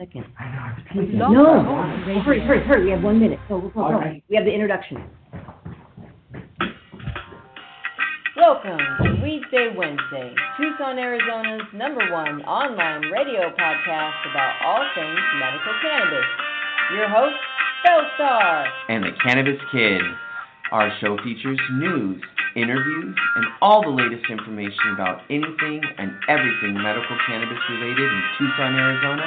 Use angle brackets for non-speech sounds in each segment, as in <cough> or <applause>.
second. No, No, hurry, hurry, hurry, we have one minute. Go, go, go, All go. right. We have the introduction. Welcome to Weedsday Wednesday, Tucson, Arizona's number one online radio podcast about all things medical cannabis. Your host, Bellstar. and the Cannabis Kid. Our show features news, interviews, and all the latest information about anything and everything medical cannabis related in Tucson, Arizona,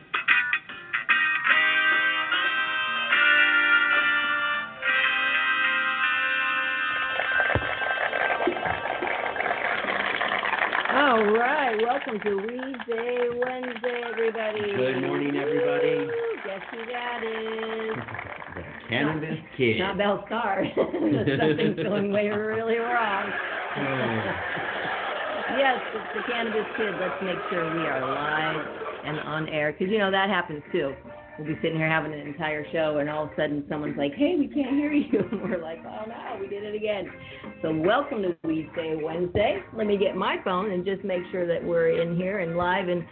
welcome to Weedsday Wednesday, everybody. Good morning, everybody. Woo, Guess who that is? The <laughs> Cannabis Kid. Not Bell Star. <laughs> Something's going way really wrong. <laughs> yes, it's the Cannabis Kid. Let's make sure we are live and on air. Because, you know, that happens too. We'll be sitting here having an entire show, and all of a sudden someone's like, hey, we can't hear you. <laughs> And we're like, oh no, we did it again. So, welcome to Weedsday Wednesday. Let me get my phone and just make sure that we're in here and live and,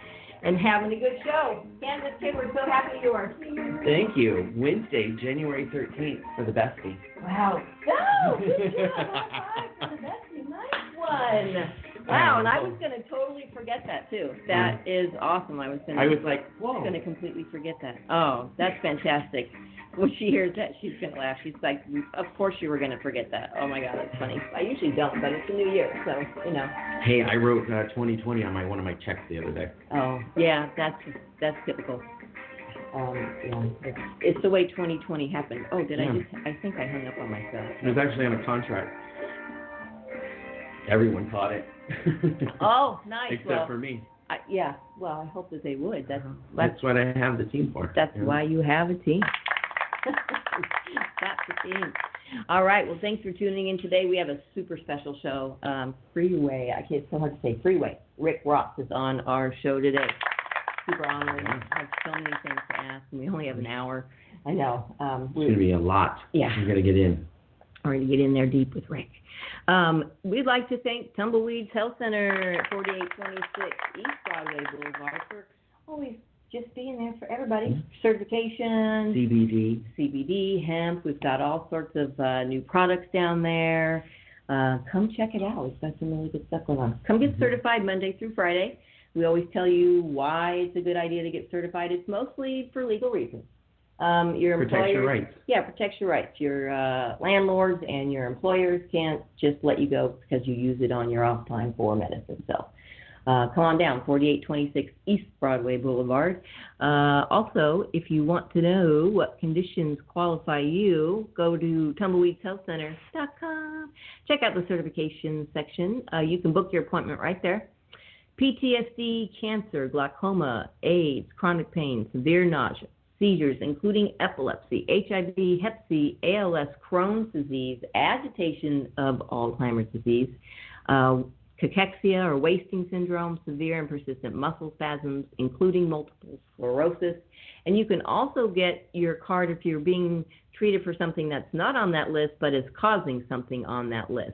and having a good show. Cannabis Kid, we're so happy you are here. Thank you. Wednesday, January 13th for the bestie. Wow. Oh, good job. High five for the Bessie. Nice one. Wow, and I was going to totally forget that too. That is awesome. I was going to I was like, whoa. going to completely forget that. Oh, that's fantastic. When she hears that, she's going to laugh. She's like, of course you were going to forget that. Oh my God, that's funny. I usually don't, but it's a new year, so, you know. Hey, I wrote uh, 2020 on my one of my checks the other day. Oh, yeah, that's that's typical. Um, yeah, it's, it's the way 2020 happened. Oh, did I just? I think I hung up on myself. It was actually on a contract. Everyone caught it. <laughs> Oh, nice. Except well, for me. I, yeah. Well, I hope that they would. That's that's That's what I have the team for. that's know? why you have a team. <laughs> That's the team. All right. Well, thanks for tuning in today. We have a super special show. Um, Freeway. I can't. It's so hard to say. Freeway. Rick Ross is on our show today. Super honored. Yeah. I have so many things to ask, and we only have an hour. I know. Um, It's going to be a lot. Yeah. I'm going to get in. We're going to get in there deep with Rick. Um, we'd like to thank Tumbleweeds Health Center at 4826 East Broadway Boulevard for always just being there for everybody. Certification, CBD. CBD, hemp. We've got all sorts of uh, new products down there. Uh, come check it out. We've got some really good stuff going on. Come get Mhm. certified Monday through Friday. We always tell you why it's a good idea to get certified. It's mostly for legal reasons. Um, your Protects your rights. yeah, protects your rights. Your uh, landlords and your employers can't just let you go because you use it on your off time for medicine. So uh, come on down, 4826 East Broadway Boulevard. Uh, also, if you want to know what conditions qualify you, go to tumbleweedshealthcenter.com. Check out the certification section. Uh, you can book your appointment right there. PTSD, cancer, glaucoma, AIDS, chronic pain, severe nausea, seizures, including epilepsy, HIV, Hep C, ALS, Crohn's disease, agitation of Alzheimer's disease, uh, cachexia or wasting syndrome, severe and persistent muscle spasms, including multiple sclerosis. And you can also get your card if you're being treated for something that's not on that list but is causing something on that list.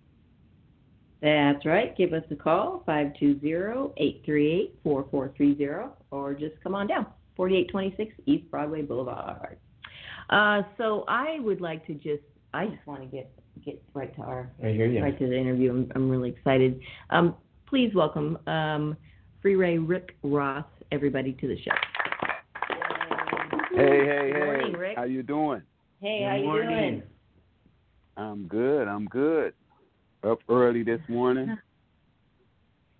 That's right. Give us a call, 520-838-4430, or just come on down, 4826 East Broadway Boulevard. Uh, so I would like to just, I just want to get get right to our I hear you. right to the interview. I'm, I'm really excited. Um, please welcome um, Freeway Rick Ross, everybody, to the show. Hey, hey, Good morning, hey. Rick. How you doing? Hey, Good how you morning. doing? I'm good. I'm good. Up early this morning.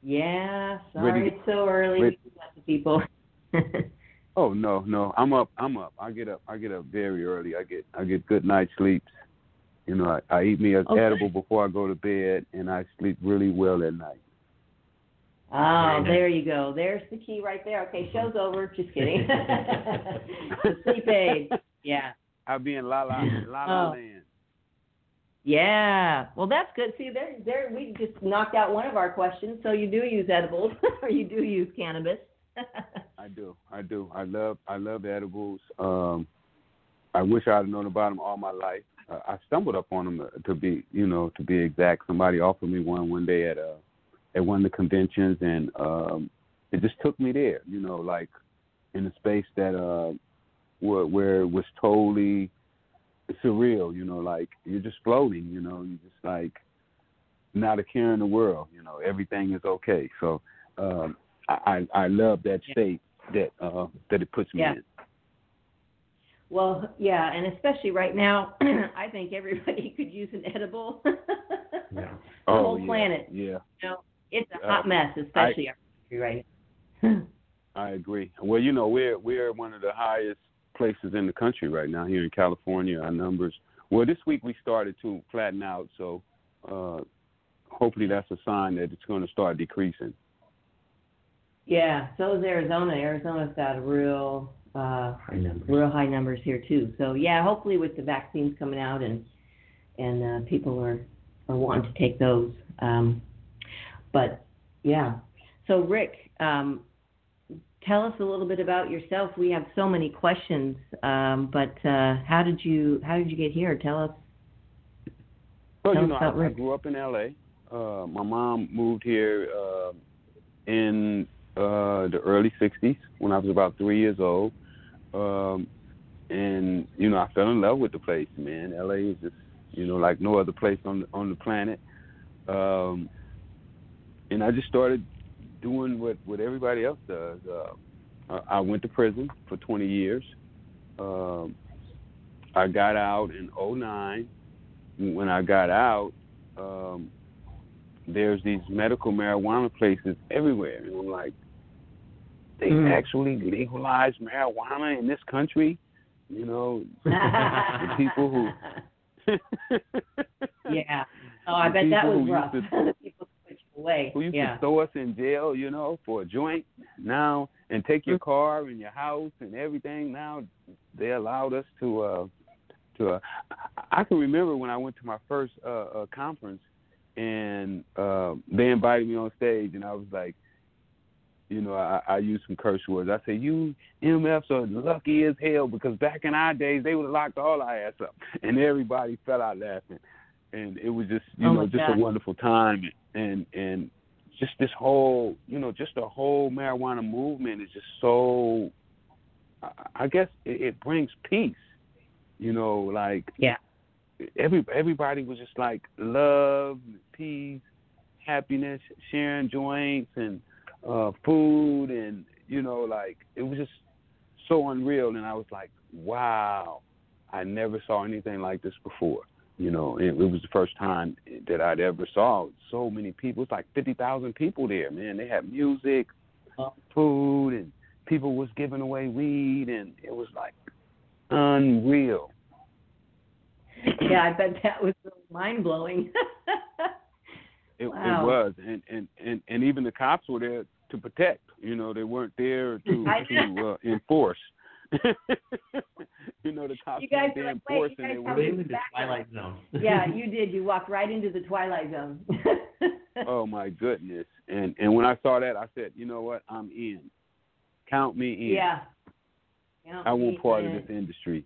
Yeah, sorry it's so early. ready- <laughs> people. <laughs> Oh no, no. I'm up. I'm up. I get up. I get up very early. I get I get good night sleeps. You know, I, I eat me an oh, Okay. edible before I go to bed, and I sleep really well at night. Oh, there you go. There's the key right there. Okay, show's <laughs> over. Just kidding. sleep aid. Yeah. I'll be in La La La La Oh. Land. Yeah. Well, that's good. See, there, there, we just knocked out one of our questions. So you do use edibles, <laughs> or you do use cannabis. <laughs> I do. I do. I love I love edibles. Um, I wish I'd known about them all my life. Uh, I stumbled up on them to be, you know, to be exact. Somebody offered me one one day at a at one of the conventions, and um, it just took me there. You know, like in a space that uh, where where it was totally surreal. You know, like you're just floating. You know, you're just like not a care in the world. You know, everything is okay. So um, I I I love that Yeah. state that uh that it puts me Yeah. in. well, yeah, and especially right now, <clears throat> I think everybody <laughs> could use an edible. <laughs> Yeah. The oh whole yeah, planet. Yeah, You know, it's a Uh, hot mess, especially our country right now. I agree. Well, you know, we're we're one of the highest places in the country right now here in California. Our numbers. Well, this week we started to flatten out, so uh hopefully that's a sign that it's going to start decreasing. Yeah, so is Arizona. Arizona's got real, uh, High numbers. real high numbers here too. So yeah, hopefully with the vaccines coming out and and uh, people are are wanting to take those. Um, but yeah, so Rick, um, tell us a little bit about yourself. We have so many questions, um, but uh, how did you how did you get here? Tell us. Well, Tell you know, I, I grew up in L.A. Uh, my mom moved here uh, in uh, the early '60s when I was about three years old, um, and you know, I fell in love with the place. Man, L.A. is just you know like no other place on the, on the planet, um, and I just started doing what what everybody else does. Uh, I I went to prison for 20 years. Um, I got out in '09 when I got out, um, there's these medical marijuana places everywhere, and I'm like, they Mm. actually legalize marijuana in this country, you know? <laughs> the people who, yeah. Oh, I bet that was rough. used <laughs> away. who used yeah. to throw us in jail, you know, for a joint now, and take your car and your house and everything. Now they allowed us to. uh to uh, I can remember when I went to my first uh, uh conference, and uh, they invited me on stage, and I was like, you know, I, I used some curse words. I said, "You MFs are lucky as hell because back in our days they would have locked all our ass up," and everybody fell out laughing, and it was just, you Oh, know, just God. a wonderful time, and and just this whole, you know, just the whole marijuana movement is just so. I- guess it, it brings peace, you know, like Yeah. every everybody was just like love, peace, happiness, sharing joints and uh food and you know like it was just so unreal and I was like, wow, I never saw anything like this before. You know, it, it was the first time that I'd ever saw so many people. It's like fifty thousand people there, man. They had music, Oh. food, and people was giving away weed, and it was like unreal. yeah, I bet that was mind blowing. It, Wow. it was, and, and and and even the cops were there to protect. You know, they weren't there to to uh, enforce. <laughs> you know, the cops You guys weren't are like, wait, you guys They tell were me We're in the twilight zone. <laughs> yeah, you did. You walked right into the twilight zone. <laughs> oh my goodness! And and when I saw that, I said, you know what? I'm in. Count me in. yeah. Yeah, I want part of this industry.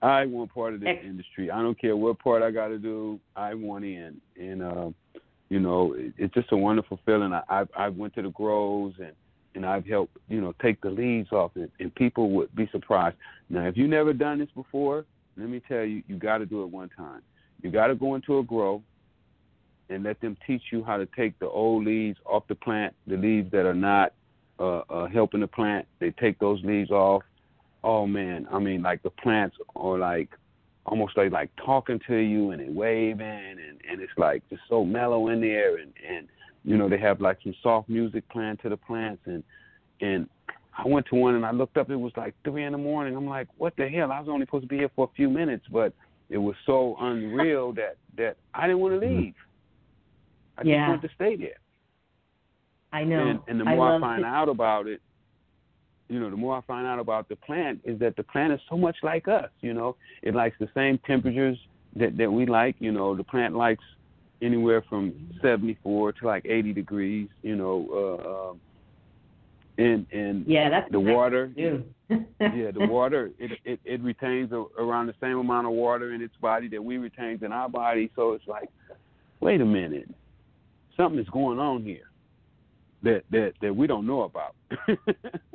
I want part of this Ex- industry. I don't care what part I got to do. I want in. And uh, you know, it, it's just a wonderful feeling. I I, I went to the groves and and I've helped you know take the leaves off it, and people would be surprised. Now, if you've never done this before, let me tell you, you got to do it one time. You got to go into a grow and let them teach you how to take the old leaves off the plant, the leaves that are not uh, uh, helping the plant. They take those leaves off. Oh man, I mean, like the plants are like almost like like talking to you and they waving and and it's like just so mellow in there and and you know they have like some soft music playing to the plants and and I went to one and I looked up. It was like three in the morning. I'm like, what the hell? I was only supposed to be here for a few minutes, but it was so unreal <laughs> that that I didn't want to Mm-hmm. leave. I Yeah. just wanted to stay there. I know. And, and the more I, love find to- out about it, you know, the more I find out about the plant is that the plant is so much like us. You know, it likes the same temperatures that that we like. You know, the plant likes anywhere from 74 to like 80 degrees. You know, uh, um, and and Yeah, that's the water. <laughs> yeah, the water it it, it retains a, around the same amount of water in its body that we retains in our body. So it's like, wait a minute, something is going on here that that that we don't know about. <laughs>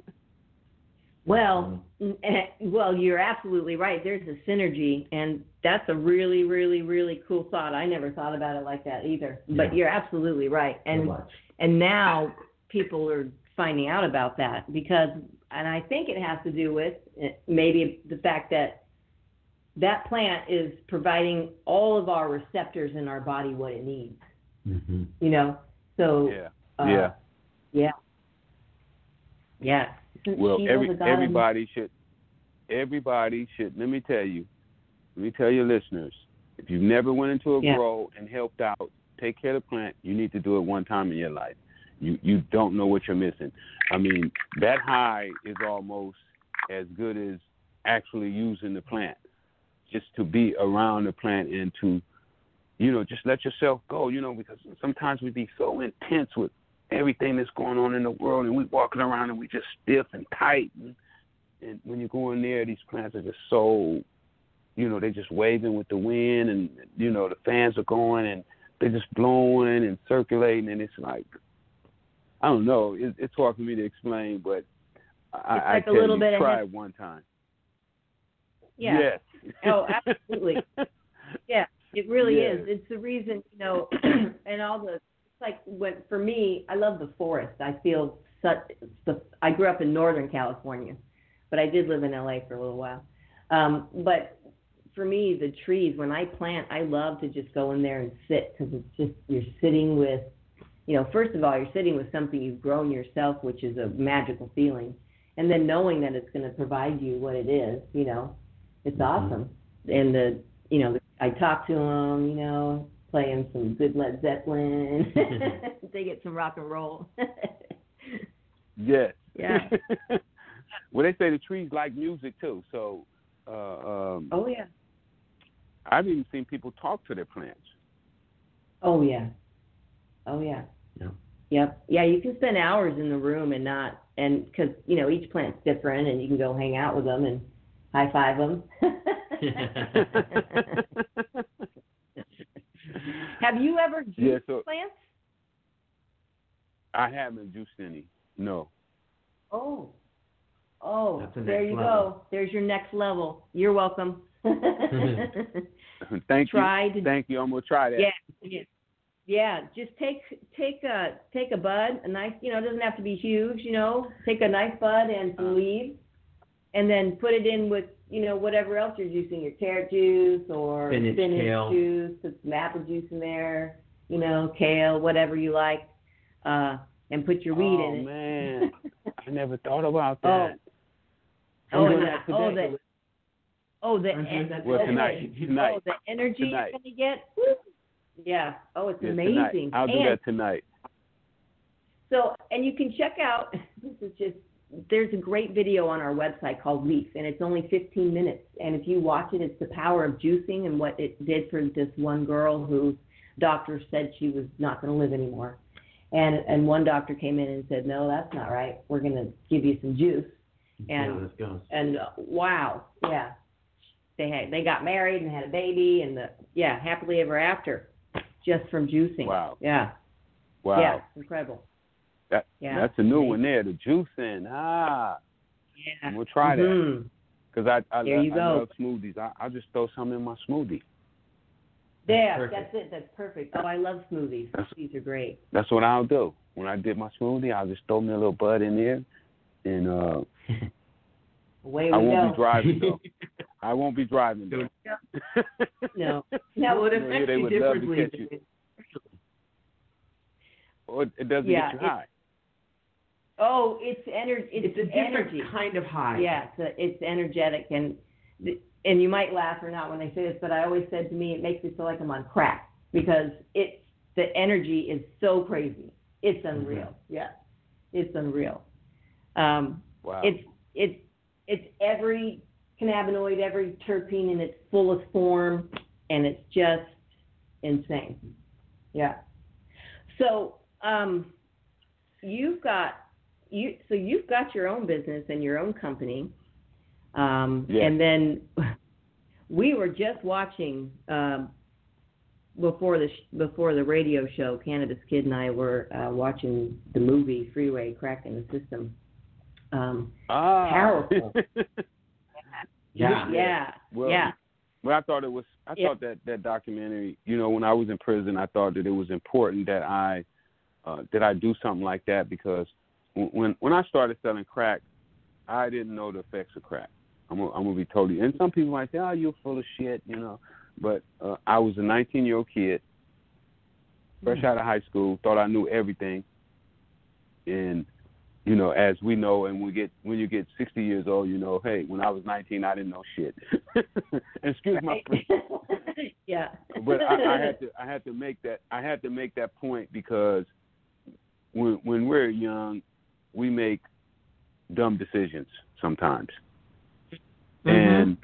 Well, eh, well, you're absolutely right. There's a synergy, and that's a really, really, really cool thought. I never thought about it like that either. But you're absolutely right. And and now people are finding out about that because, and I think it has to do with eh, maybe the fact that that plant is providing all of our receptors in our body what it needs. hmm You know, so yeah, uh, yeah. yeah, yeah. Isn't Well, every the god of- everybody should everybody should. Let me tell you, let me tell your listeners, if you've never went into a Yeah. grow and helped out, take care of the plant. You need to do it one time in your life. You you don't know what you're missing. I mean, that high is almost as good as actually using the plant. Just to be around the plant and to, you know, just let yourself go. You know, because sometimes we be so intense with everything that's going on in the world, and we walking around and we just stiff and tight. And, and when you go in there, these plants are just so, you know, they're just waving with the wind, and you know the fans are going, and they're just blowing and circulating, and it's like, I don't know, it, it's hard for me to explain, but I, It's I like a little you, bit try it one time. Yeah. Yes. Oh, absolutely. <laughs> Yeah, it really Yeah. is. It's the reason, you know, <clears throat> and all the like when for me, I love the forest. I feel such the I grew up in Northern California, but I did live in LA for a little while. Um, but for me, the trees when I plant, I love to just go in there and sit because it's just you're sitting with, you know, first of all, you're sitting with something you've grown yourself, which is a magical feeling, and then knowing that it's going to provide you what it is, you know, it's awesome. And the, you know, I talk to them, you know, playing some good Led Zeppelin. <laughs> they get some rock and roll. Yes. Yeah. <laughs> well, they say the trees like music too. So, uh, um, oh yeah. I've even seen people talk to their plants. Oh yeah. Oh yeah. Yeah. Yep. Yeah, you can spend hours in the room and not, and because you know each plant's different, and you can go hang out with them and high five them. <laughs> Have you ever juiced Yeah, so- plants? I haven't juiced any. No. Oh. Oh, the there you level. go. There's your next level. You're welcome. <laughs> Thank Try you. to Thank you. I'm gonna try that. Yeah, yeah, yeah. Just take take a take a bud, a nice, you know, it doesn't have to be huge, you know. Take a nice bud and some uh-huh. leaves, and then put it in with, you know, whatever else you're juicing, your carrot juice or Spinach, kale. juice. Put some apple juice in there, you know, kale, whatever you like, uh, and put your weed oh, in it. Oh man, <laughs> I never thought about Oh. that. Oh, I'm and that oh, today. the, oh, the, I'm doing that Well, okay. tonight. Tonight. Oh, the energy Tonight. you're gonna get. Woo. Yeah. Oh, it's Yeah, amazing. Tonight. I'll do and that tonight. So, and you can check out, <laughs> this is just, there's a great video on our website called Leaf, and it's only 15 minutes. And if you watch it, it's the power of juicing and what it did for this one girl whose doctor said she was not going to live anymore. And and one doctor came in and said, no, that's not right. We're going to give you some juice. And yeah, goes. and uh, wow, yeah, they had they got married and had a baby, and the yeah, happily ever after. just from juicing. Wow. Yeah. Wow. Yeah. Incredible. That Yeah. that's a new Amazing. one there. The juicing. Ah, Yeah. we'll try that Mhm. because I I, There love, you I go. love smoothies. I I just throw some in my smoothie. There. Perfect. That's it. That's perfect. Oh, I love smoothies. That's- These are great. That's what I'll do when I did my smoothie. I'll just throw me a little bud in there, and uh <laughs> Away we I won't go. be driving though. <laughs> I won't be driving though. <laughs> No. Now, Well, it affects they you would love to differently. catch you. or it doesn't Yeah, get you high. Oh, it's energy. It's, It's a different energy. kind of high. Yeah, it's, a, it's energetic, and and you might laugh or not when I say this, but I always said to me, it makes me feel like I'm on crack because it's the energy is so crazy. It's unreal. Yeah, it's unreal. Um, Wow. it's it's it's every cannabinoid, every terpene in its fullest form, and it's just insane. Yeah. So um, you've got you so you've got your own business and your own company, um, Yeah. and then <laughs> we were just watching um, before the sh- before the radio show. Cannabis Kid and I were uh, watching the movie Freeway Crack in the System. Um, ah. powerful. <laughs> Yeah. yeah, Well, yeah. Well, I thought it was. I Yeah. thought that that documentary. You know, when I was in prison, I thought that it was important that I uh, that I do something like that because when when I started selling crack, I didn't know the effects of crack. I'm gonna, I'm gonna be totally. And some people might say, "Oh, you're full of shit," you know. But uh, I was a 19 year old kid, fresh out of high school, thought I knew everything, and you know, as we know, and we get when you get 60 years old, you know, hey, when I was 19, I didn't know shit. <laughs> Excuse my <laughs> yeah. but I, I had <laughs> to I had to make that I had to make that point because when when we're young, we make dumb decisions sometimes, Mm-hmm. and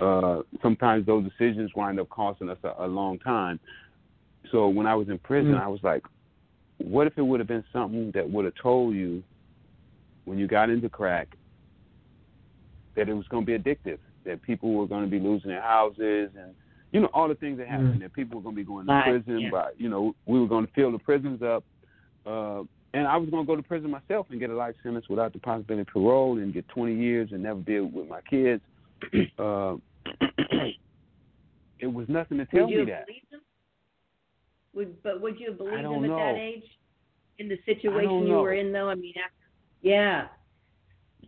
uh, sometimes those decisions wind up costing us a, a long time. So when I was in prison, Mm. I was like, what if it would have been something that would have told you when you got into crack that it was going to be addictive, that people were going to be losing their houses and you know all the things that happened, that people were going to be going to prison, yeah. but you know we were going to fill the prisons up, uh, and I was going to go to prison myself and get a life sentence without the possibility of parole and get 20 years and never be with my kids. <clears throat> Uh, <clears throat> it was nothing to tell would you me that. them? Would, but would you have believed don't them at that know. age? In the situation you were in, though, I mean, after, yeah,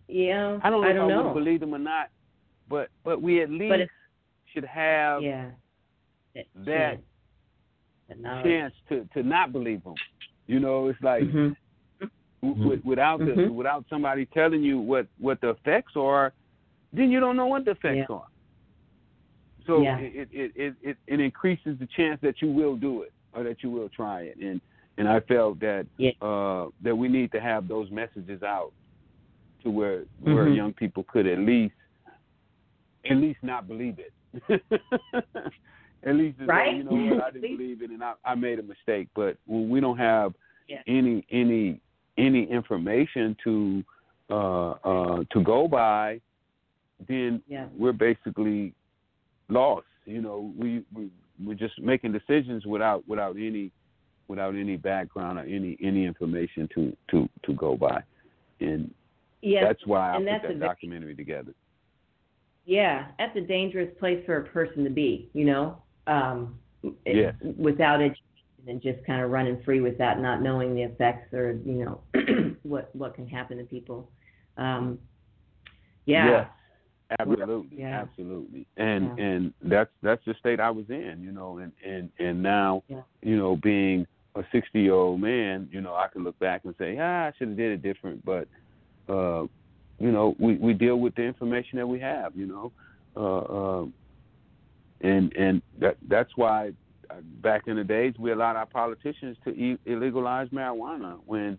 yeah. I don't know I don't I would know. have believed them or not, but but we at least should have yeah. That that chance. Chance to to not believe them. You know, it's like Mhm. w- w- without the Mhm. without somebody telling you what what the effects are, then you don't know what the effects Yeah. are. So Yeah. it, it, it it it increases the chance that you will do it or that you will try it. And and I felt that Yeah. uh that we need to have those messages out to where where Mhm. young people could at least at least not believe it. <laughs> at least Right? you know what, I <laughs> didn't believe it and I, I made a mistake. But when we don't have Yeah. any any any information to uh uh to go by, then Yeah. we're basically lost. You know, we, we we're just making decisions without without any without any background or any any information to to to go by, and Yes. that's why I and put that documentary together. Yeah, that's a dangerous place for a person to be, you know, um, it- without education and just kind of running free with that, not knowing the effects or you know <clears throat> what what can happen to people. Um, yeah, Yes, absolutely, Yeah. absolutely, and Yeah. and that's that's the state I was in, you know, and and and now, Yeah. you know, being a sixty year old man, you know, I can look back and say, ah, I should have did it different, but, uh, you know, we we deal with the information that we have, you know, uh, um, and and that that's why uh, back in the days we allowed our politicians to e- illegalize marijuana when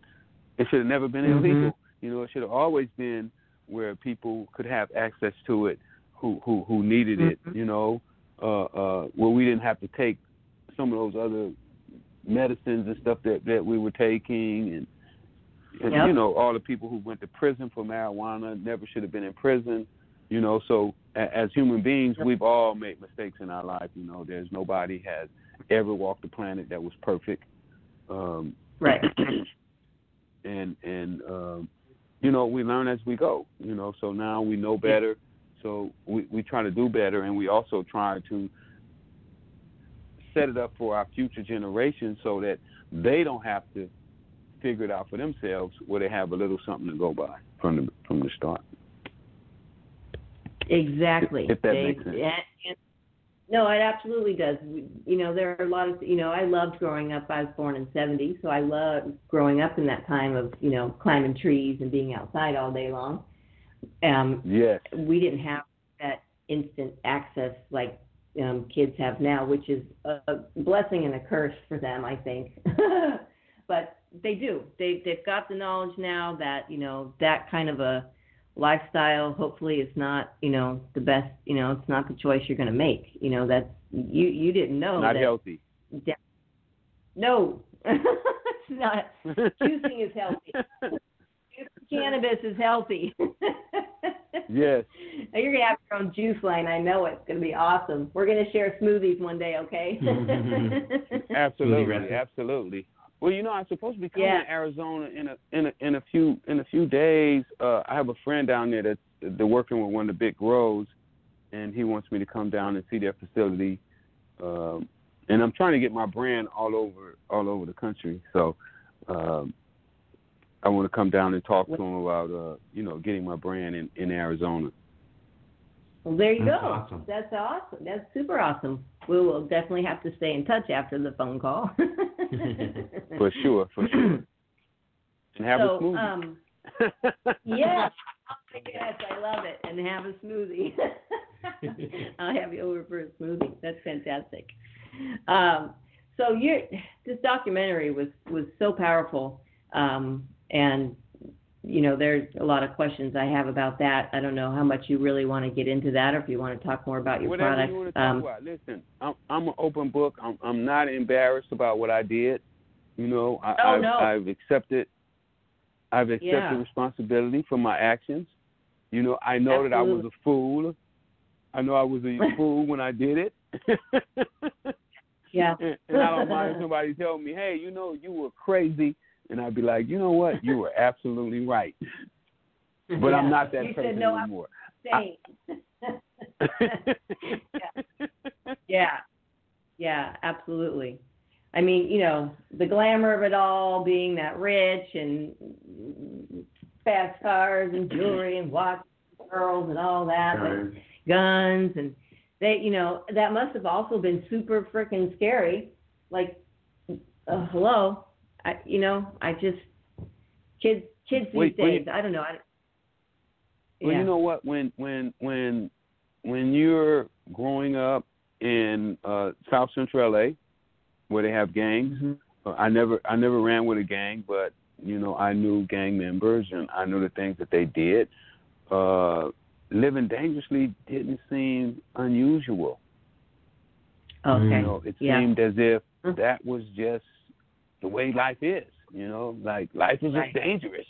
it should have never been Mhm. illegal. You know, it should have always been where people could have access to it who who who needed it. Mhm. You know, uh, uh, where we didn't have to take some of those other medicines and stuff that that we were taking and. And, Yep. you know, all the people who went to prison for marijuana never should have been in prison. You know, so a- as human beings, we've all made mistakes in our life. You know, there's nobody has ever walked the planet that was perfect. Um, Right. <clears throat> and and um, you know we learn as we go. You know, so now we know better. So we we try to do better, and we also try to set it up for our future generations so that they don't have to figure it out for themselves, where they have a little something to go by from the from the start. Exactly. If that They- makes sense. and- and- no, it absolutely does. We- You know, there are a lot of, you know, I loved growing up. I was born in 70, so I loved growing up in that time of, you know, climbing trees and being outside all day long. Um, Yes. we didn't have that instant access like um, kids have now, which is a blessing and a curse for them, I think. <laughs> but they do. They they've got the knowledge now that you know that kind of a lifestyle hopefully is not you know the best. You know, it's not the choice you're going to make. You know, that's you you didn't know Not that. healthy. that- no, <laughs> it's not. Juicing is healthy. <laughs> Cannabis is healthy. <laughs> Yes. Now, You're gonna have your own juice line. I know it's gonna be awesome. We're gonna share smoothies one day, okay? Absolutely, absolutely. Well, you know, I'm supposed to be coming Yeah. to Arizona in a in a in a few in a few days. Uh, I have a friend down there that's they're working with one of the big grows, and he wants me to come down and see their facility. Um, and I'm trying to get my brand all over all over the country. So um, I want to come down and talk to him about uh, you know getting my brand in in Arizona. well, there you That's go. awesome. That's awesome. That's super awesome. We will definitely have to stay in touch after the phone call. <laughs> For sure, for sure. And have so, a smoothie. um, <laughs> yes, yes, I love it, and have a smoothie. <laughs> I'll have you over for a smoothie. That's fantastic. Um, so you this documentary was was so powerful, um, and you know there's a lot of questions I have about that. I don't know how much you really want to get into that, or if you want to talk more about your Whatever products. you want to talk Um, about. Listen, I'm I'm an open book. I'm I'm not embarrassed about what I did. You know, I, Oh, I've, no. I've accepted. I've accepted Yeah. responsibility for my actions. You know, I know that I was a fool. I know I was a <laughs> fool when I did it. yeah. <laughs> and, and I don't mind somebody tell me, "Hey, you know, you were crazy," and I'd be like, "You know what? You were <laughs> absolutely right." But I'm not that You person said, "No, anymore. Same. <laughs> Yeah. Yeah, absolutely. I mean, you know, the glamour of it all being that rich and fast cars and jewelry and watches, and girls and all that, but guns and they, you know, that must have also been super freaking scary. Like, uh, hello, I, you know, I just kids, kids these Wait, wait. days. I don't know. I, Well, yeah. you know what? When when when when you're growing up in uh South Central LA, where they have gangs, Mhm. uh, I never I never ran with a gang, but you know I knew gang members and I knew the things that they did. Uh, living dangerously didn't seem unusual. Okay. You know, it Yeah. seemed as if Mhm. that was just the way life is. You know, like life is Right. just dangerous.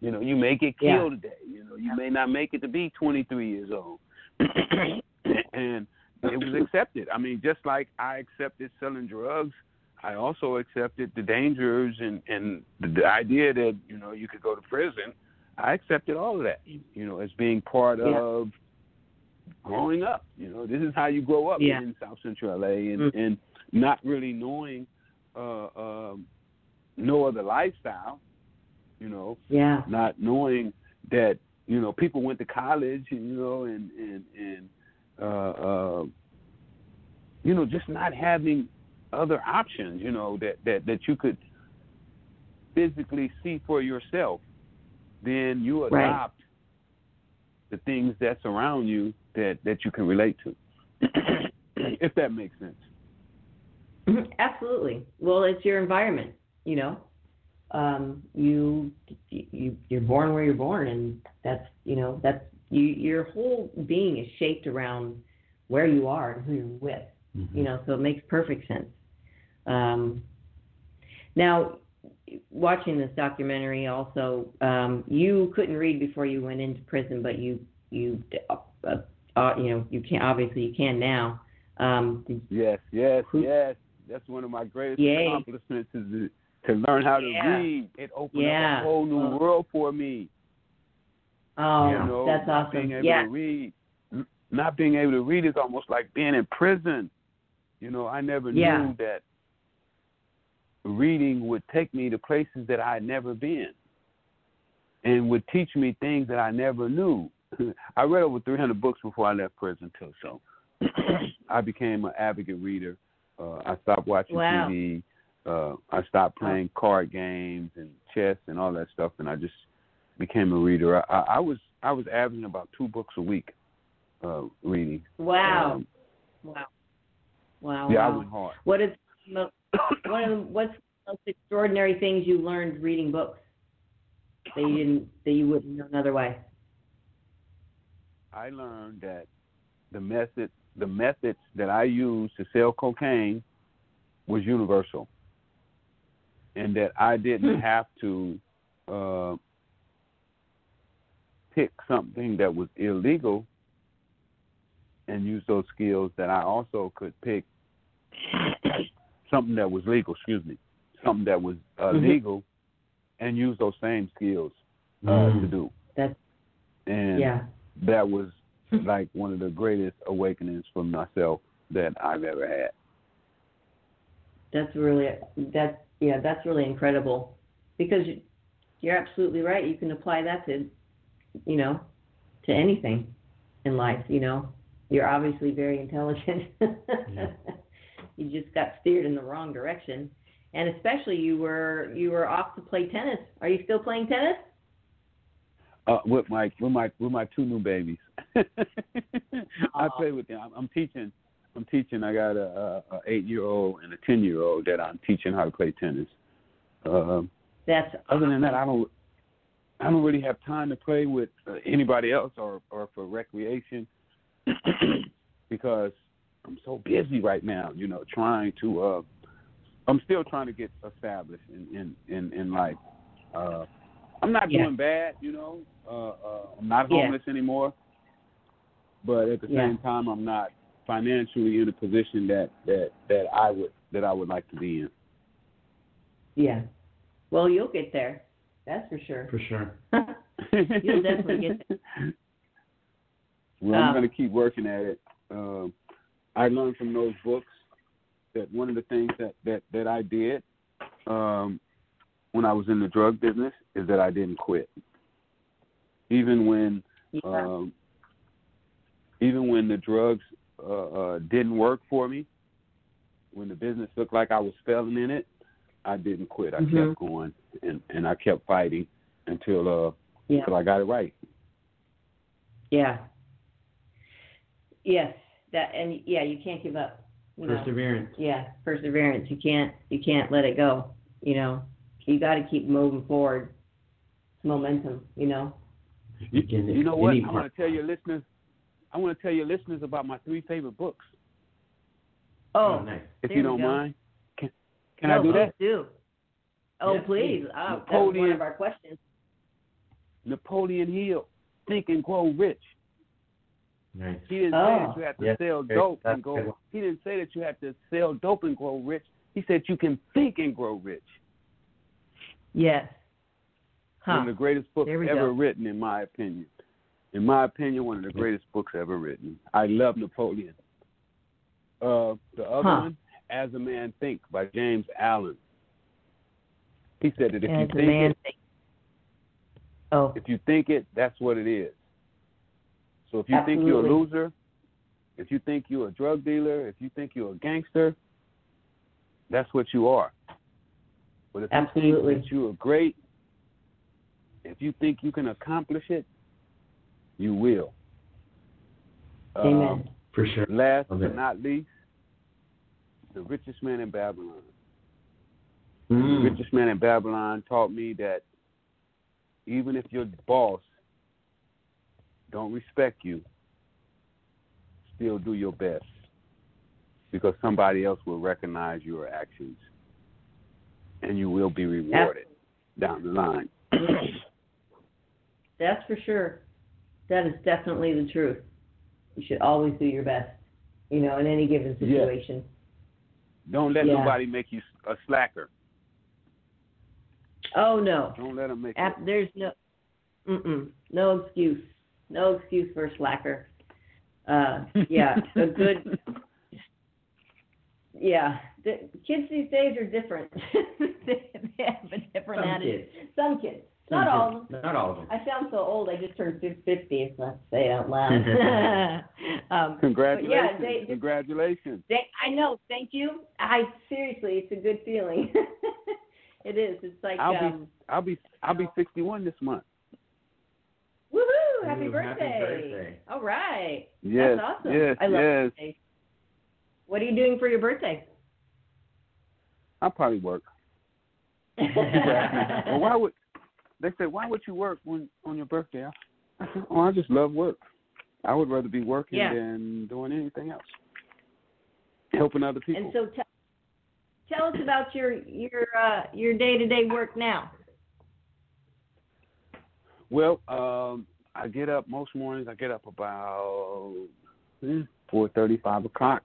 You know, you may get Yeah. killed today. You know, you may not make it to be 23 years old. <clears throat> and it was accepted. I mean, just like I accepted selling drugs, I also accepted the dangers and and the, idea that you know you could go to prison. I accepted all of that. You know, as being part Yeah. of growing up. You know, this is how you grow up Yeah. in South Central LA, and Mm. and not really knowing uh, um, no other lifestyle. You know, Yeah. not knowing that you know people went to college, you know, and and and uh, uh, you know, just not having other options. You know, that that that you could physically see for yourself. Then you Right. adopt the things that surround you that that you can relate to, <clears throat> if that makes sense. Absolutely. Well, it's your environment, you know. Um, you you you're born where you're born, and that's you know that's you your whole being is shaped around where you are and who you're with. Mm-hmm. You know, so it makes perfect sense. Um, now, watching this documentary, also, um, you couldn't read before you went into prison, but you you uh, uh, you know you can obviously you can now. Um, Yes, yes, Who- yes. That's one of my greatest Yay. accomplishments is to, to learn how to Yeah. read. It opened Yeah. up a whole new Oh. world for me. Oh, You know, that's not awesome. being able Yeah. to read, not being able to read is almost like being in prison. You know, I never Yeah. knew that reading would take me to places that I had never been, and would teach me things that I never knew. <laughs> I read over 300 books before I left prison too, so <clears throat> I became an avid reader. Uh, I stopped watching Wow. TV. Uh, I stopped playing card games and chess and all that stuff, and I just became a reader. I, I, I was I was averaging about two books a week uh, reading. Wow. Um, wow. Wow. yeah, I wow. went hard. What is one of the, <coughs> what's the most extraordinary things you learned reading books that you didn't that you wouldn't know another way? I learned that the method the methods that I used to sell cocaine was universal, and that I didn't Hmm. have to uh, pick something that was illegal and use those skills. That I also could pick something that was legal. Excuse me, something that was uh, Mhm. legal, and use those same skills uh, Mm. to do. That's And yeah. that was like one of the greatest awakenings for myself that I've ever had. That's really that's yeah, that's really incredible. Because you- you're absolutely right. You can apply that to you know, to anything in life, you know. You're obviously very intelligent. <laughs> you just got steered in the wrong direction. And especially you were you were off to play tennis. Are you still playing tennis? Uh, with my with my with my two new babies, <laughs> I play with them. I'm, I'm teaching. I'm teaching. I got a, a, a eight year old and a ten year old that I'm teaching how to play tennis. Um, That's other than that, I don't. I don't really have time to play with uh, anybody else or or for recreation <clears throat> because I'm so busy right now. You know, trying to. uh I'm still trying to get established in in in, in life. Uh, I'm not Yeah. doing bad. You know, uh, uh, I'm not Yeah. homeless anymore. But at the Yeah. same time, I'm not financially in a position that that that I would that I would like to be in. yeah. Well, you'll get there. That's for sure. For sure. <laughs> You'll definitely get <laughs> Well, I'm Um, going to keep working at it. Um, I learned from those books that one of the things that that that I did um, when I was in the drug business is that I didn't quit, even when yeah. um, even when the drugs uh, uh, didn't work for me, when the business looked like I was failing in it, I didn't quit. I Mhm. kept going and and I kept fighting until uh yeah. until I got it right. Yeah. Yes. That and yeah, you can't give up. You know. Perseverance. Yeah, perseverance. You can't you can't let it go. You know, you got to keep moving forward. It's momentum. You know. You, Again, you know what? any I want to tell your listeners. I want to tell your listeners about my three favorite books, Oh, oh nice. if There you don't go. mind. Can, can no, I do that? Do. Oh, Yes, please. please. Ah, oh, that was one Napoleon- of our questions. Napoleon Hill, Think and Grow Rich. Nice. He didn't Oh. say that you have to Yes, sell dope that's and good. grow. He didn't say that you have to sell dope and grow rich. He said you can think and grow rich. Yes. One of the greatest books ever go. written, in my opinion. In my opinion, one of the greatest books ever written. I love Napoleon. Uh, the other Huh. one, As a Man Think by James Allen. He said that if As you think it, thinks- Oh, if you think it, that's what it is. So if you think you're a loser, if you think you're a drug dealer, if you think you're a gangster, that's what you are. But if Absolutely. you think that you are great, if you think you can accomplish it, you will. amen. Um, For sure. last Love but not least, the richest man in Babylon. Mm. The richest man in Babylon taught me that even if your boss don't respect you, still do your best because somebody else will recognize your actions and you will be rewarded down the line. That's for sure. That is definitely the truth. You should always do your best, you know, in any given situation. don't let Yeah. nobody make you a slacker. Oh no, Don't let them make Ap- there's no, mm-mm, no excuse, no excuse for a slacker. Uh, yeah, a <laughs> good, yeah. The kids these days are different. <laughs> they have a different Some attitude. kids. Some kids, not all of them. Not all of them. I sound so old. I just turned fif- fifty. If I say it out loud. <laughs> <laughs> um, Congratulations! they- they- Congratulations! Thank, I know. Thank you. I seriously, it's a good feeling. <laughs> it is. It's like I'll be um, I'll be I'll be 61 this month. woohoo! Happy Ooh, birthday! happy birthday. All right. Yes, That's awesome. yes, I love yes. birthdays. What are you doing for your birthday? I'll probably work. well, why would they said, why would you work when on your birthday? I said, oh, I just love work. I would rather be working Yeah. than doing anything else. Helping other people. and so, t- tell us about your your uh, your day to day work now. Well, um, I get up most mornings. I get up about hmm, four thirty, five o'clock,